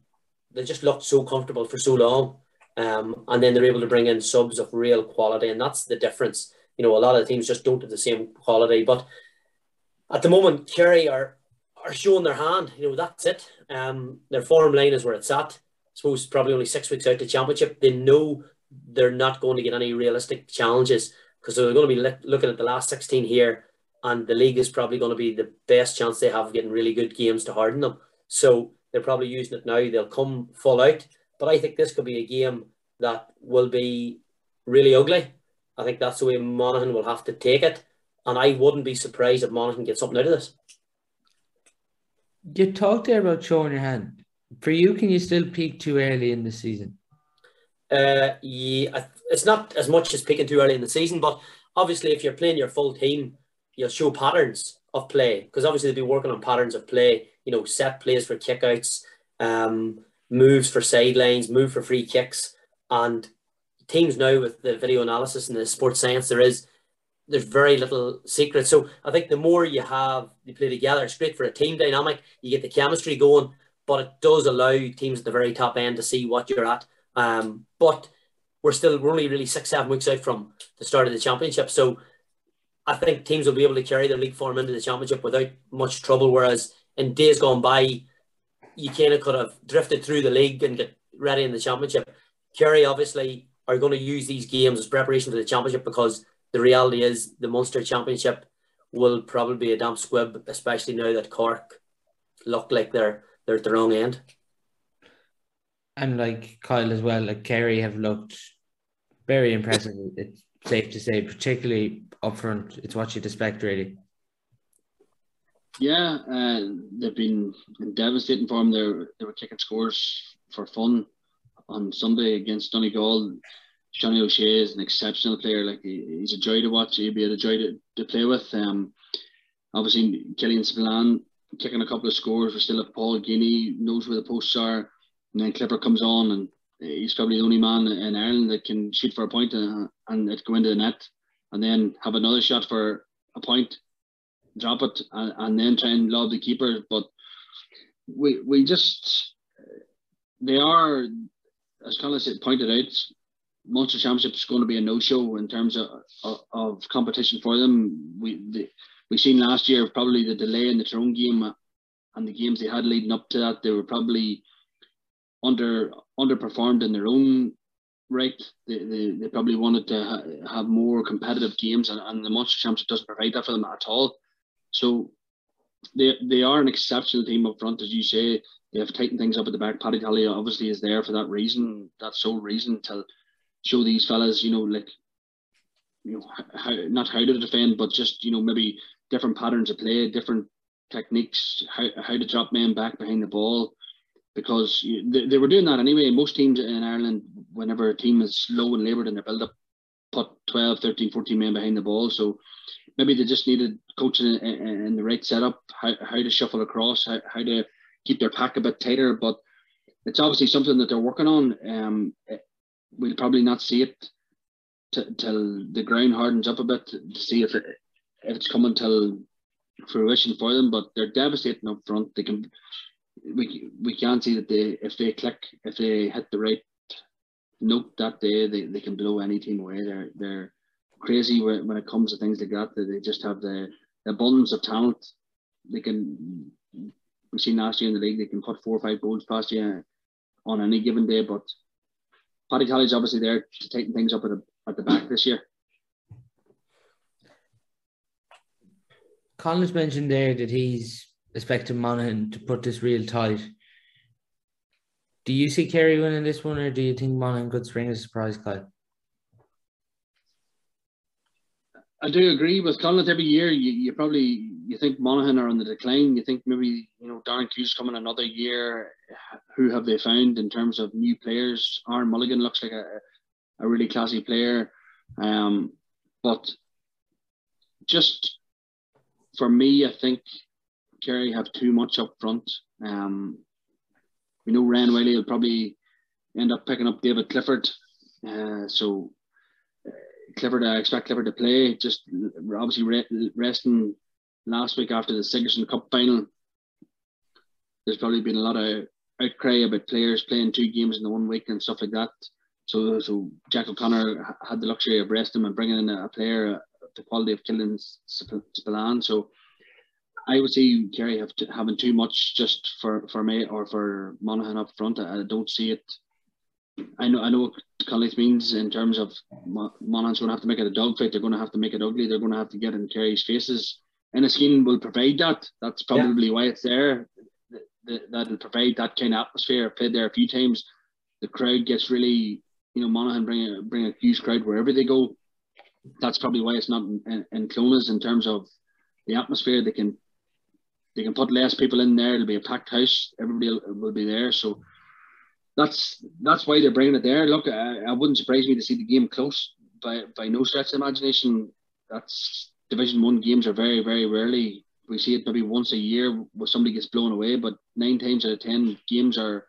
they just looked so comfortable for so long. Um, and then they're able to bring in subs of real quality, and that's the difference. You know, a lot of teams just don't have the same quality. But at the moment, Kerry are are showing their hand. You know, that's it. Um, their form line is where it's at. I suppose probably only six weeks out to championship. They know they're not going to get any realistic challenges because they're going to be looking at the last 16 here and the league is probably going to be the best chance they have of getting really good games to harden them. So they're probably using it now. They'll come full out. But I think this could be a game that will be really ugly. I think that's the way Monaghan will have to take it. And I wouldn't be surprised if Monaghan gets something out of this. You talked there about showing your hand. For you, can you still peak too early in the season? Uh, yeah, it's not as much as picking too early in the season, but obviously, if you're playing your full team, you'll show patterns of play because obviously they'll be working on patterns of play. You know, set plays for kickouts, um, moves for sidelines, move for free kicks, and teams now with the video analysis and the sports science there is there's very little secret. So I think the more you have you play together, it's great for a team dynamic. You get the chemistry going, but it does allow teams at the very top end to see what you're at um, but we're still we're only really six seven weeks out from the start of the championship, so I think teams will be able to carry their league form into the championship without much trouble. Whereas in days gone by, you kind of could have drifted through the league and get ready in the championship. Kerry obviously are going to use these games as preparation for the championship because the reality is the Munster Championship will probably be a damp squib, especially now that Cork look like they're they're at the wrong end. And like Kyle as well, like Kerry have looked very impressive. *laughs* It's safe to say, particularly up front. It's what you'd expect, really. Yeah, uh, they've been in devastating form. They they were kicking scores for fun on Sunday against Donegal. Johnny O'Shea is an exceptional player. Like he, he's a joy to watch. He'd be a joy to, to play with. Um, obviously Killian Spillane kicking a couple of scores. We're still at Paul Geaney knows where the posts are, and then Clipper comes on, and he's probably the only man in Ireland that can shoot for a point and, and it go into the net, and then have another shot for a point, drop it, and, and then try and lob the keeper. But we we just they are, as Conleith said, pointed out, Munster Championship is going to be a no-show in terms of, of, of competition for them. We the, we seen last year probably the delay in the Tyrone game and the games they had leading up to that. They were probably under underperformed in their own right. They, they, they probably wanted to ha- have more competitive games, and, and the Munster Championship doesn't provide that for them at all. So they they are an exceptional team up front, as you say. They have tightened things up at the back. Paddy Tally obviously is there for that reason, that sole reason to show these fellas, you know, like you know how not how to defend, but just you know maybe different patterns of play, different techniques, how, how to drop men back behind the ball, because they, they were doing that anyway. Most teams in Ireland, whenever a team is slow and laboured in their build up, put 12, 13, 14 men behind the ball. So maybe they just needed coaching in, in the right setup, how, how to shuffle across, how, how to keep their pack a bit tighter. But it's obviously something that they're working on. Um, we'll probably not see it t- till the ground hardens up a bit to see if it if it's coming till fruition for them. But they're devastating up front. They can we we can see that they if they click if they hit the right note that day they, they can blow any team away. They're they're crazy when, when it comes to things like that. They just have the, the abundance of talent. They can we seen last year in the league they can put four or five goals past you on any given day. But Paddy Tally's obviously there to tighten things up at the at the back this year. Collins mentioned there that he's expecting Monaghan to put this real tight. Do you see Kerry winning this one, or do you think Monaghan could spring a surprise, Kyle? I do agree with Conleith every year. You, you probably you think Monaghan are on the decline. You think maybe you know Darren Hughes coming another year. Who have they found in terms of new players? Aaron Mulligan looks like a, a really classy player, um, but just for me, I think Kerry have too much up front. Um, we know Ryan Wylie will probably end up picking up David Clifford, uh, so Clifford, I expect Clifford to play. Just obviously re- resting last week after the Sigerson Cup final. There's probably been a lot of outcry about players playing two games in the one week and stuff like that. So, so Jack O'Connor had the luxury of resting and bringing in a player of the quality of Killian Spillane. So, I would see Kerry have to, having too much just for for me or for Monaghan up front. I don't see it I know I know what Conleith means in terms of Monaghan's going to have to make it a dogfight. They're going to have to make it ugly. They're going to have to get in Kerry's faces. Inniskeen will provide that. That's probably yeah. why it's there. That'll provide that kind of atmosphere. I've played there a few times. The crowd gets really, you know, Monaghan bring a, bring a huge crowd wherever they go. That's probably why it's not in, in Clones in terms of the atmosphere. They can they can put less people in there. It'll be a packed house. Everybody will, will be there. So that's that's why they're bringing it there. Look, I, I wouldn't surprise me to see the game close by by no stretch of imagination. That's Division One games are very very rarely. We see it maybe once a year where somebody gets blown away, but nine times out of ten games are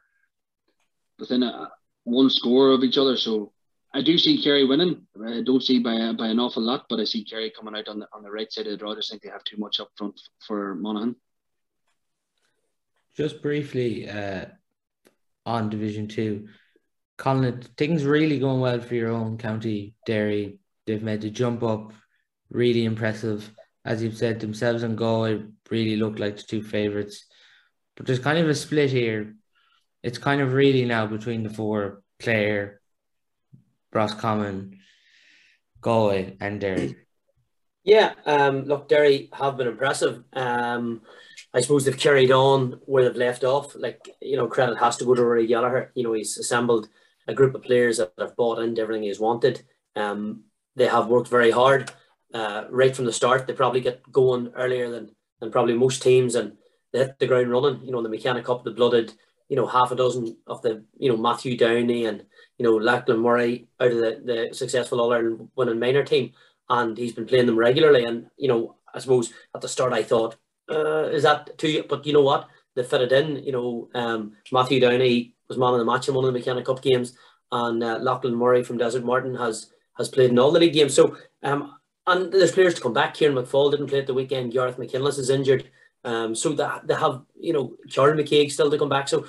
within a one score of each other. So I do see Kerry winning. I don't see by by an awful lot, but I see Kerry coming out on the on the right side of the draw. I just think they have too much up front for Monaghan. Just briefly, uh, on Division Two. Conleith, things really going well for your own county, Derry. They've made the jump up, really impressive. As you've said, themselves and Galway really look like the two favourites. But there's kind of a split here. It's kind of really now between the four Clare, Roscommon, Galway, and Derry. Yeah, um, look, Derry have been impressive. Um, I suppose they've carried on where they've left off. Like, you know, credit has to go to Rory Gallagher. You know, he's assembled a group of players that have bought into everything he's wanted. Um, they have worked very hard uh, right from the start. They probably get going earlier than, than probably most teams and they hit the ground running. You know, the McKenna Cup, the blooded, you know, half a dozen of the, you know, Matthew Downey and, you know, Lachlan Murray out of the, the successful All Ireland winning minor team. And he's been playing them regularly. And, you know, I suppose at the start I thought, uh, is that too? But you know what? They fitted in. You know, um, Matthew Downey was man of the match in one of the McKenna Cup games, and uh, Lachlan Murray from Desert Martin has has played in all the league games. So, um, and there's players to come back. Kieran McFall didn't play at the weekend. Gareth McKinless is injured. Um, so that they have, you know, Kieran McCaig still to come back. So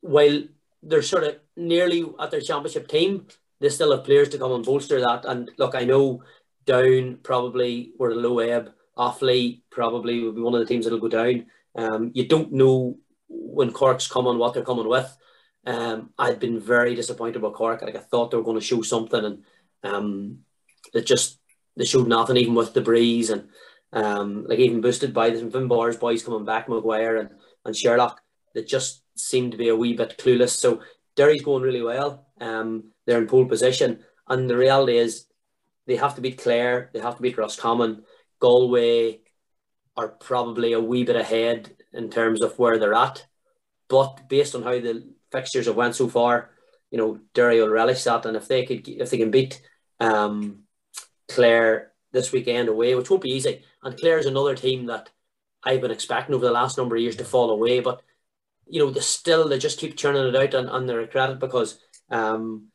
while they're sort of nearly at their championship team, they still have players to come and bolster that. And look, I know down probably were a low ebb. Offaly probably will be one of the teams that'll go down. Um, you don't know when Cork's coming what they're coming with. Um, I'd been very disappointed with Cork. Like I thought they were going to show something, and um, it just they showed nothing. Even with the breeze and um, like even boosted by the Finbarr's boys coming back, Maguire and and Sherlock, that just seemed to be a wee bit clueless. So Derry's going really well. Um, they're in pole position, and the reality is they have to beat Clare, they have to beat Roscommon, Galway are probably a wee bit ahead in terms of where they're at. But based on how the fixtures have went so far, you know, Derry will relish that. And if they could, if they can beat um, Clare this weekend away, which won't be easy, and Clare is another team that I've been expecting over the last number of years to fall away, but you know, they still they just keep churning it out and, and they're a credit because um,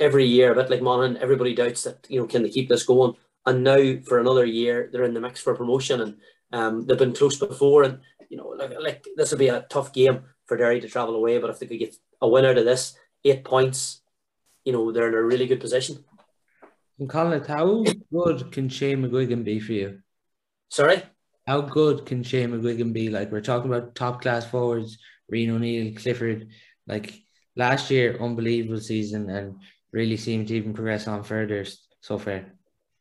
every year, a bit like Monaghan, everybody doubts that you know can they keep this going. And now for another year, they're in the mix for promotion, and um, they've been close before. And you know, like, like this will be a tough game for Derry to travel away. But if they could get a win out of this, eight points, you know, they're in a really good position. And Conleith, how good can Shane McGuigan be for you? Sorry? How good can Shane McGuigan be? Like we're talking about top class forwards, Rian O'Neill, Clifford. Like last year, unbelievable season and really seemed to even progress on further so far.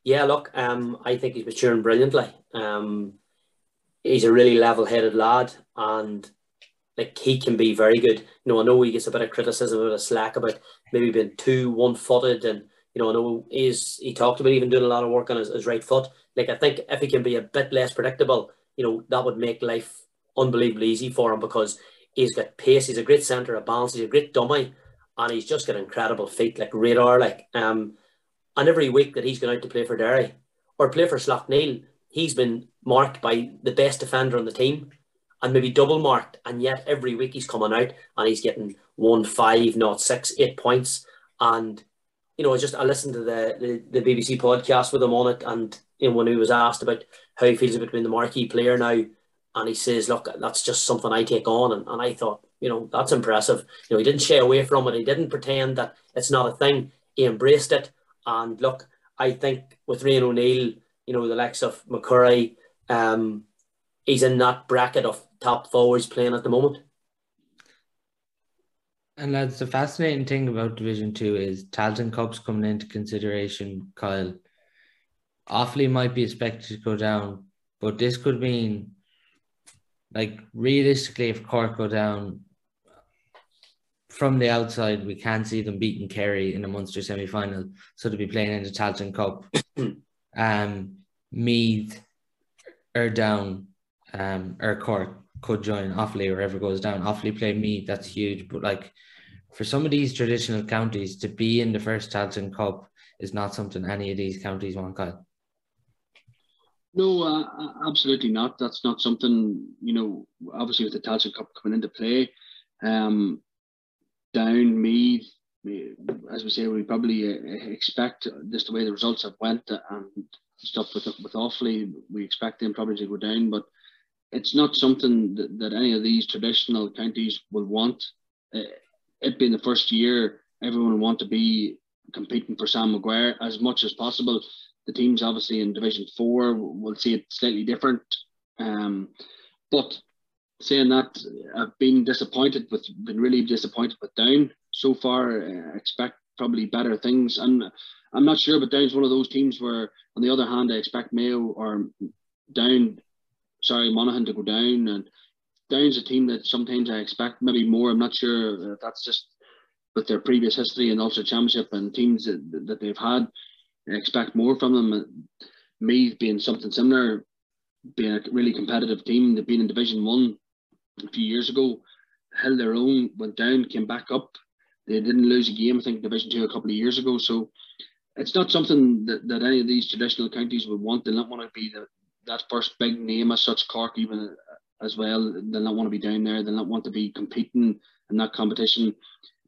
Yeah, look, um, I think he's maturing brilliantly. Um, he's a really level-headed lad, and like he can be very good. You know, I know he gets a bit of criticism, a bit of slack about maybe being too one-footed, and you know, know he's he talked about even doing a lot of work on his, his right foot. Like I think if he can be a bit less predictable, you know, that would make life unbelievably easy for him because he's got pace, he's a great centre of balance, he's a great dummy, and he's just got incredible feet, like radar, like um and every week that he's gone out to play for Derry or play for Slaughtneil, he's been marked by the best defender on the team and maybe double marked. And yet every week he's coming out and he's getting one, five, not six, eight points. And, you know, I just, I listened to the, the, the BBC podcast with him on it. And you know, when he was asked about how he feels about being the marquee player now, and he says, look, that's just something I take on. And, and I thought, you know, that's impressive. You know, he didn't shy away from it. He didn't pretend that it's not a thing. He embraced it and look, I think with Rian O'Neill, you know, the likes of McCurry, um, he's in that bracket of top forwards playing at the moment. And that's the fascinating thing about Division Two is Tailteann Cups coming into consideration, Kyle. Offaly might be expected to go down, but this could mean, like realistically, if Cork go down, from the outside, we can't see them beating Kerry in a Munster semi final. So to be playing in the Tailteann Cup. *coughs* um, Meath or down, um, or Cork could join Offaly or whoever goes down. Offaly play Meath, that's huge. But like for some of these traditional counties, to be in the first Tailteann Cup is not something any of these counties want, Kyle. No, uh, absolutely not. That's not something, you know, obviously with the Tailteann Cup coming into play, um, down Meath, as we say, we probably uh, expect just the way the results have went and stuff with with Offaly, we expect them probably to go down, but it's not something that, that any of these traditional counties will want. Uh, it being the first year, everyone want to be competing for Sam Maguire as much as possible. The teams obviously in Division Four will see it slightly different, um, but saying that, I've been disappointed with, been really disappointed with Down so far. I expect probably better things. And I'm not sure, but Down's one of those teams where, on the other hand, I expect Mayo or Down, sorry, Monaghan to go down. And Down's a team that sometimes I expect maybe more. I'm not sure if that's just with their previous history in Ulster Championship and teams that, that they've had. I expect more from them. Uh, Meath being something similar, being a really competitive team. They've been in Division One a few years ago, held their own, went down, came back up. They didn't lose a game, I think, Division Two a couple of years ago. So it's not something that, that any of these traditional counties would want. They don't want to be the, that first big name as such, Cork even uh, as well. They'll not want to be down there. They'll not want to be competing in that competition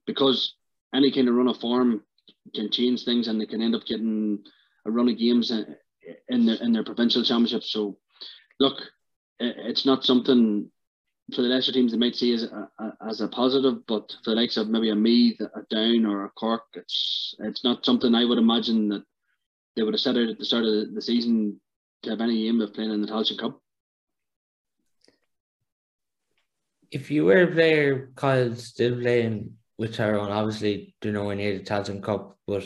because any kind of run of form can change things and they can end up getting a run of games in their in their provincial championship. So, look, it's not something for the lesser teams they might see as a, as a positive, but for the likes of maybe a Meath, a Down, or a Cork, it's it's not something I would imagine that they would have set out at the start of the season to have any aim of playing in the Tailteann Cup. If you were a player, Kyle, still playing with Tyrone, obviously, do nowhere near the Tailteann Cup, but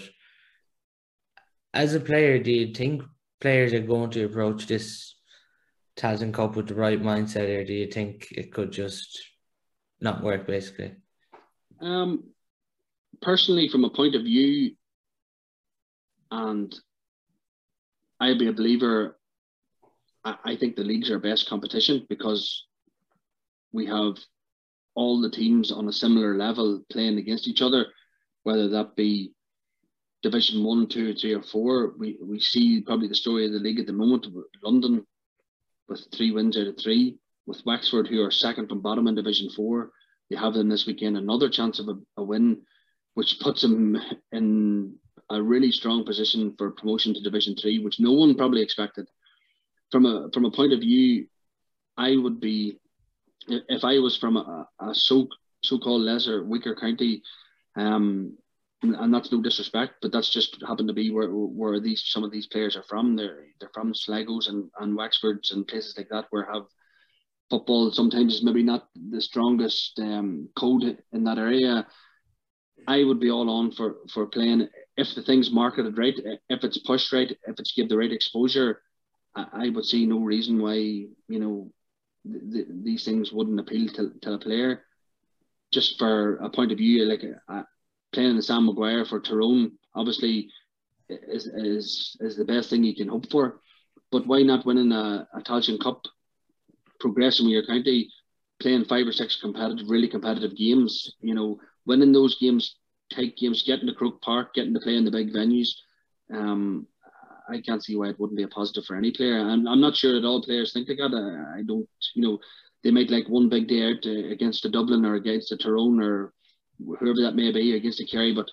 as a player, do you think players are going to approach this Tailteann Cup with the right mindset, or do you think it could just not work basically? Um, personally, from a point of view, and I'd be a believer. I think the leagues are best competition because we have all the teams on a similar level playing against each other, whether that be Division One, Two, Three, or Four. We we see probably the story of the league at the moment. London with three wins out of three. With Wexford, who are second from bottom in Division Four, they have them this weekend another chance of a, a win, which puts them in a really strong position for promotion to Division Three, which no one probably expected. From a from a point of view, I would be if I was from a, a so so called lesser weaker county, um, and that's no disrespect, but that's just happened to be where where these some of these players are from. They're they're from Sligo's and, and Wexfords and places like that where have football sometimes is maybe not the strongest um, code in that area. I would be all on for for playing if the thing's marketed right, if it's pushed right, if it's give the right exposure. I, I would see no reason why you know th- th- these things wouldn't appeal to, to a player. Just for a point of view, like uh, playing the Sam Maguire for Tyrone obviously is, is is the best thing you can hope for. But why not winning a, a Tailteann Cup, progressing with your county, playing five or six competitive, really competitive games? You know, winning those games, tight games, getting to Croke Park, getting to play in the big venues. Um, I can't see why it wouldn't be a positive for any player. I'm, I'm not sure that all players think like that. I, I don't, you know, they might like one big day out uh, against a Dublin or against a Tyrone or whoever that may be against the Kerry. But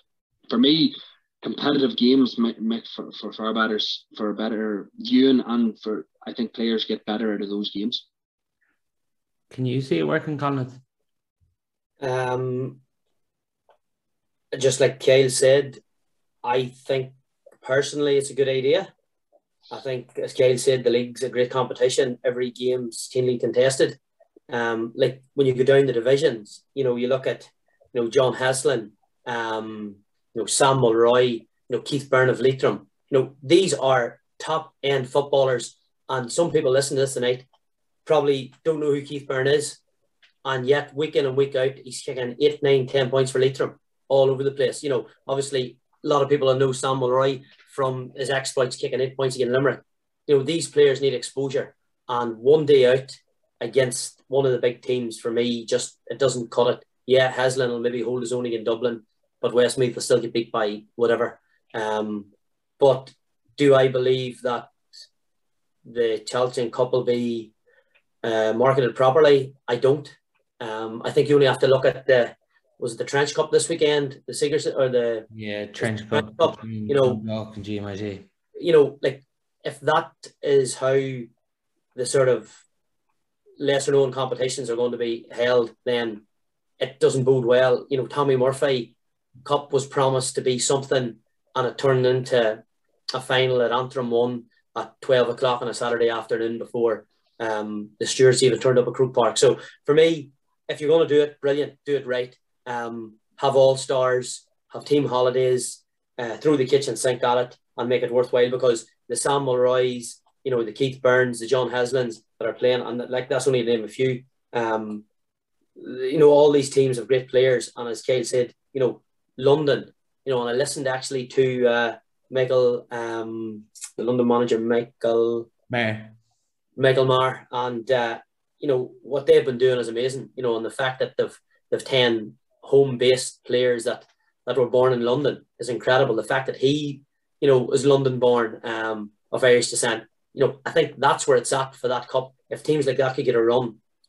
for me, competitive games make, for, for far better for a better viewing and for I think players get better out of those games. Can you see it working, Conleith? Um, just like Kyle said, I think personally it's a good idea. I think, as Kyle said, the league's a great competition. Every game's keenly contested. Um, like when you go down the divisions, you know, you look at you know, John Heslin, um, you know, Sam Mulroy, you know, Keith Beirne of Leitrim. You know, these are top end footballers. And some people listen to this tonight probably don't know who Keith Beirne is. And yet, week in and week out, he's kicking eight, nine, ten points for Leitrim all over the place. You know, obviously, a lot of people know Sam Mulroy from his exploits kicking eight points against Limerick. You know, these players need exposure. And one day out against one of the big teams, for me, just it doesn't cut it yeah, Heslin will maybe hold his own in Dublin, but Westmeath will still get beat by whatever. Um, but do I believe that the Tailteann Cup will be uh, marketed properly? I don't. Um, I think you only have to look at the was it the Trench Cup this weekend, the Seegers or the yeah Trench Cup, Cup you know, and GMIT. You know, like if that is how the sort of lesser known competitions are going to be held, then it doesn't bode well. You know, Tommy Murphy Cup was promised to be something, and it turned into a final at Antrim one at twelve o'clock on a Saturday afternoon before um, the stewards even turned up at Croke Park. So for me, if you're going to do it, brilliant, do it right. Um, have all stars, have team holidays, uh, throw the kitchen sink at it, and make it worthwhile because the Sam Mulroys, you know, the Keith Beirnes, the John Heslins that are playing, and like that's only to name a few. Um, you know, all these teams have great players, and as Kyle said, you know, London, you know, and I listened actually to uh, Michael, um, the London manager, Michael Maher, Michael Maher, and uh, you know what they've been doing is amazing. You know, and the fact that they've they've ten home-based players that that were born in London is incredible. The fact that he, you know, was London-born um, of Irish descent, you know, I think that's where it's at for that cup. If teams like that could get a run,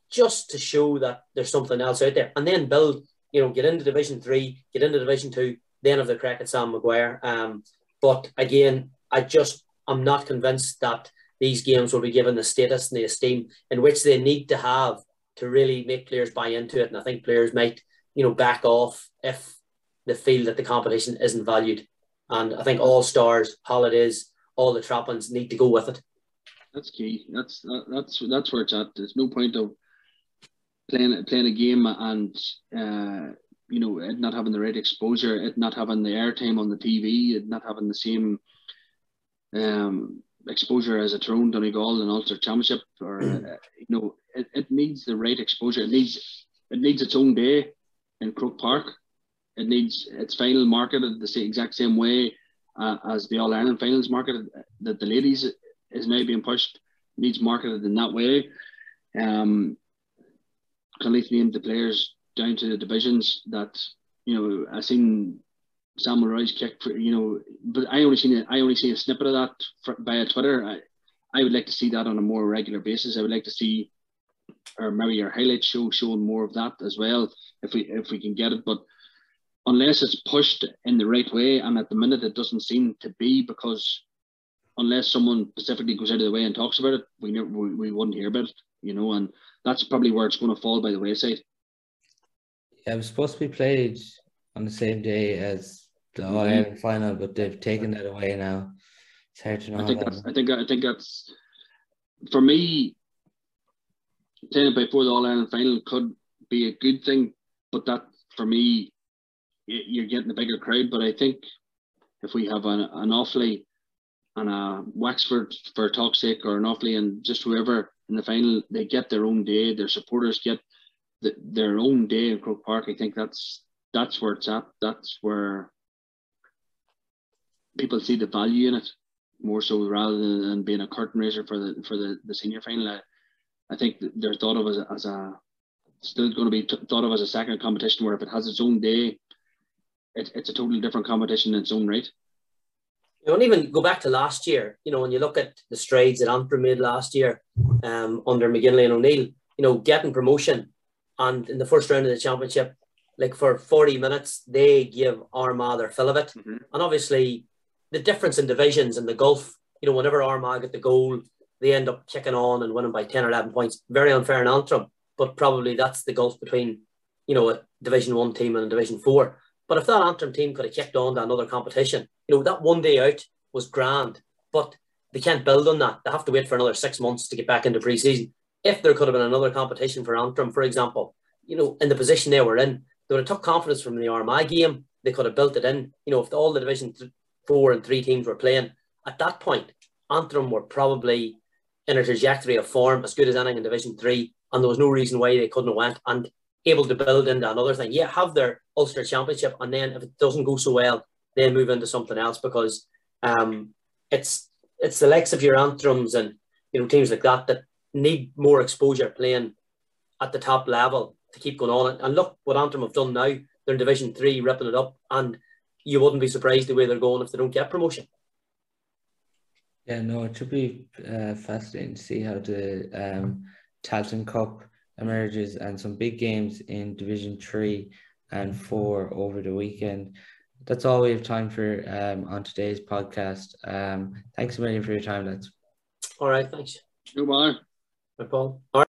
just to show that there's something else out there, and then build, you know, get into Division Three, get into Division Two, then have the crack at Sam Maguire. Um, but again, I just I'm not convinced that these games will be given the status and the esteem in which they need to have to really make players buy into it. And I think players might, you know, back off if they feel that the competition isn't valued. And I think all stars, holidays, all the trappings need to go with it. That's key. That's that's that's where it's at. There's no point of playing playing a game and uh, you know it not having the right exposure, it not having the airtime on the TV, it not having the same um, exposure as a Tyrone, Donegal, and Ulster Championship, or uh, you know it, it needs the right exposure. It needs it needs its own day in Croke Park it needs its final marketed the exact same way uh, as the All Ireland finals marketed. That the ladies is now being pushed needs marketed in that way. Um, can leave name the players down to the divisions that you know I seen Samuel Roy's kick for you know, but I only seen I only see a snippet of that for, via Twitter. I, I would like to see that on a more regular basis. I would like to see, or maybe your highlight show showing more of that as well, if we if we can get it. But unless it's pushed in the right way, and at the minute it doesn't seem to be because unless someone specifically goes out of the way and talks about it, we never we, we wouldn't hear about it, you know, and that's probably where it's going to fall by the wayside. Yeah, it was supposed to be played on the same day as the mm-hmm. final, but they've taken that away now. It's hard to know. I think that's, I think I think that's for me. Playing it before the All Ireland final could be a good thing, but that for me you're getting a bigger crowd. But I think if we have an, an Offaly and a uh, Wexford for talk's sake or an Offaly and just whoever in the final, they get their own day. Their supporters get the, their own day in Croke Park. I think that's that's where it's at. That's where people see the value in it more so rather than being a curtain raiser for the for the, the senior final. I, I think they're thought of as a, as a still going to be t- thought of as a second competition where if it has its own day it, it's a totally different competition in its own right. You don't even go back to last year. You know, when you look at the strides that Antrim made last year um, under McGinley and O'Neill, you know, getting promotion and in the first round of the championship, like for 40 minutes, they give Armagh their fill of it. Mm-hmm. And obviously, the difference in divisions and the gulf, you know, whenever Armagh get the goal, they end up kicking on and winning by 10 or 11 points. Very unfair in Antrim, but probably that's the gulf between, you know, a Division 1 team and a Division 4. But if that Antrim team could have kicked on to another competition, you know, that one day out was grand, but they can't build on that. They have to wait for another six months to get back into pre-season. If there could have been another competition for Antrim, for example, you know, in the position they were in, they would have took confidence from the Armagh game. They could have built it in. You know, if all the Division four and three teams were playing at that point, Antrim were probably in a trajectory of form as good as anything in Division three, and there was no reason why they couldn't have went. And able to build into another thing. Yeah, have their Ulster Championship, and then if it doesn't go so well, then move into something else because um, it's it's the likes of your Antrims and you know teams like that that need more exposure playing at the top level to keep going on. And look what Antrim have done now. They're in Division Three, ripping it up, and you wouldn't be surprised the way they're going if they don't get promotion. Yeah, no, it should be uh, fascinating to see how the um, Tailteann Cup emerges and some big games in Division 3 and 4 over the weekend. That's all we have time for um, on today's podcast. Um, thanks a million for your time, lads. All right, thanks. Goodbye. Bye, Paul. All right.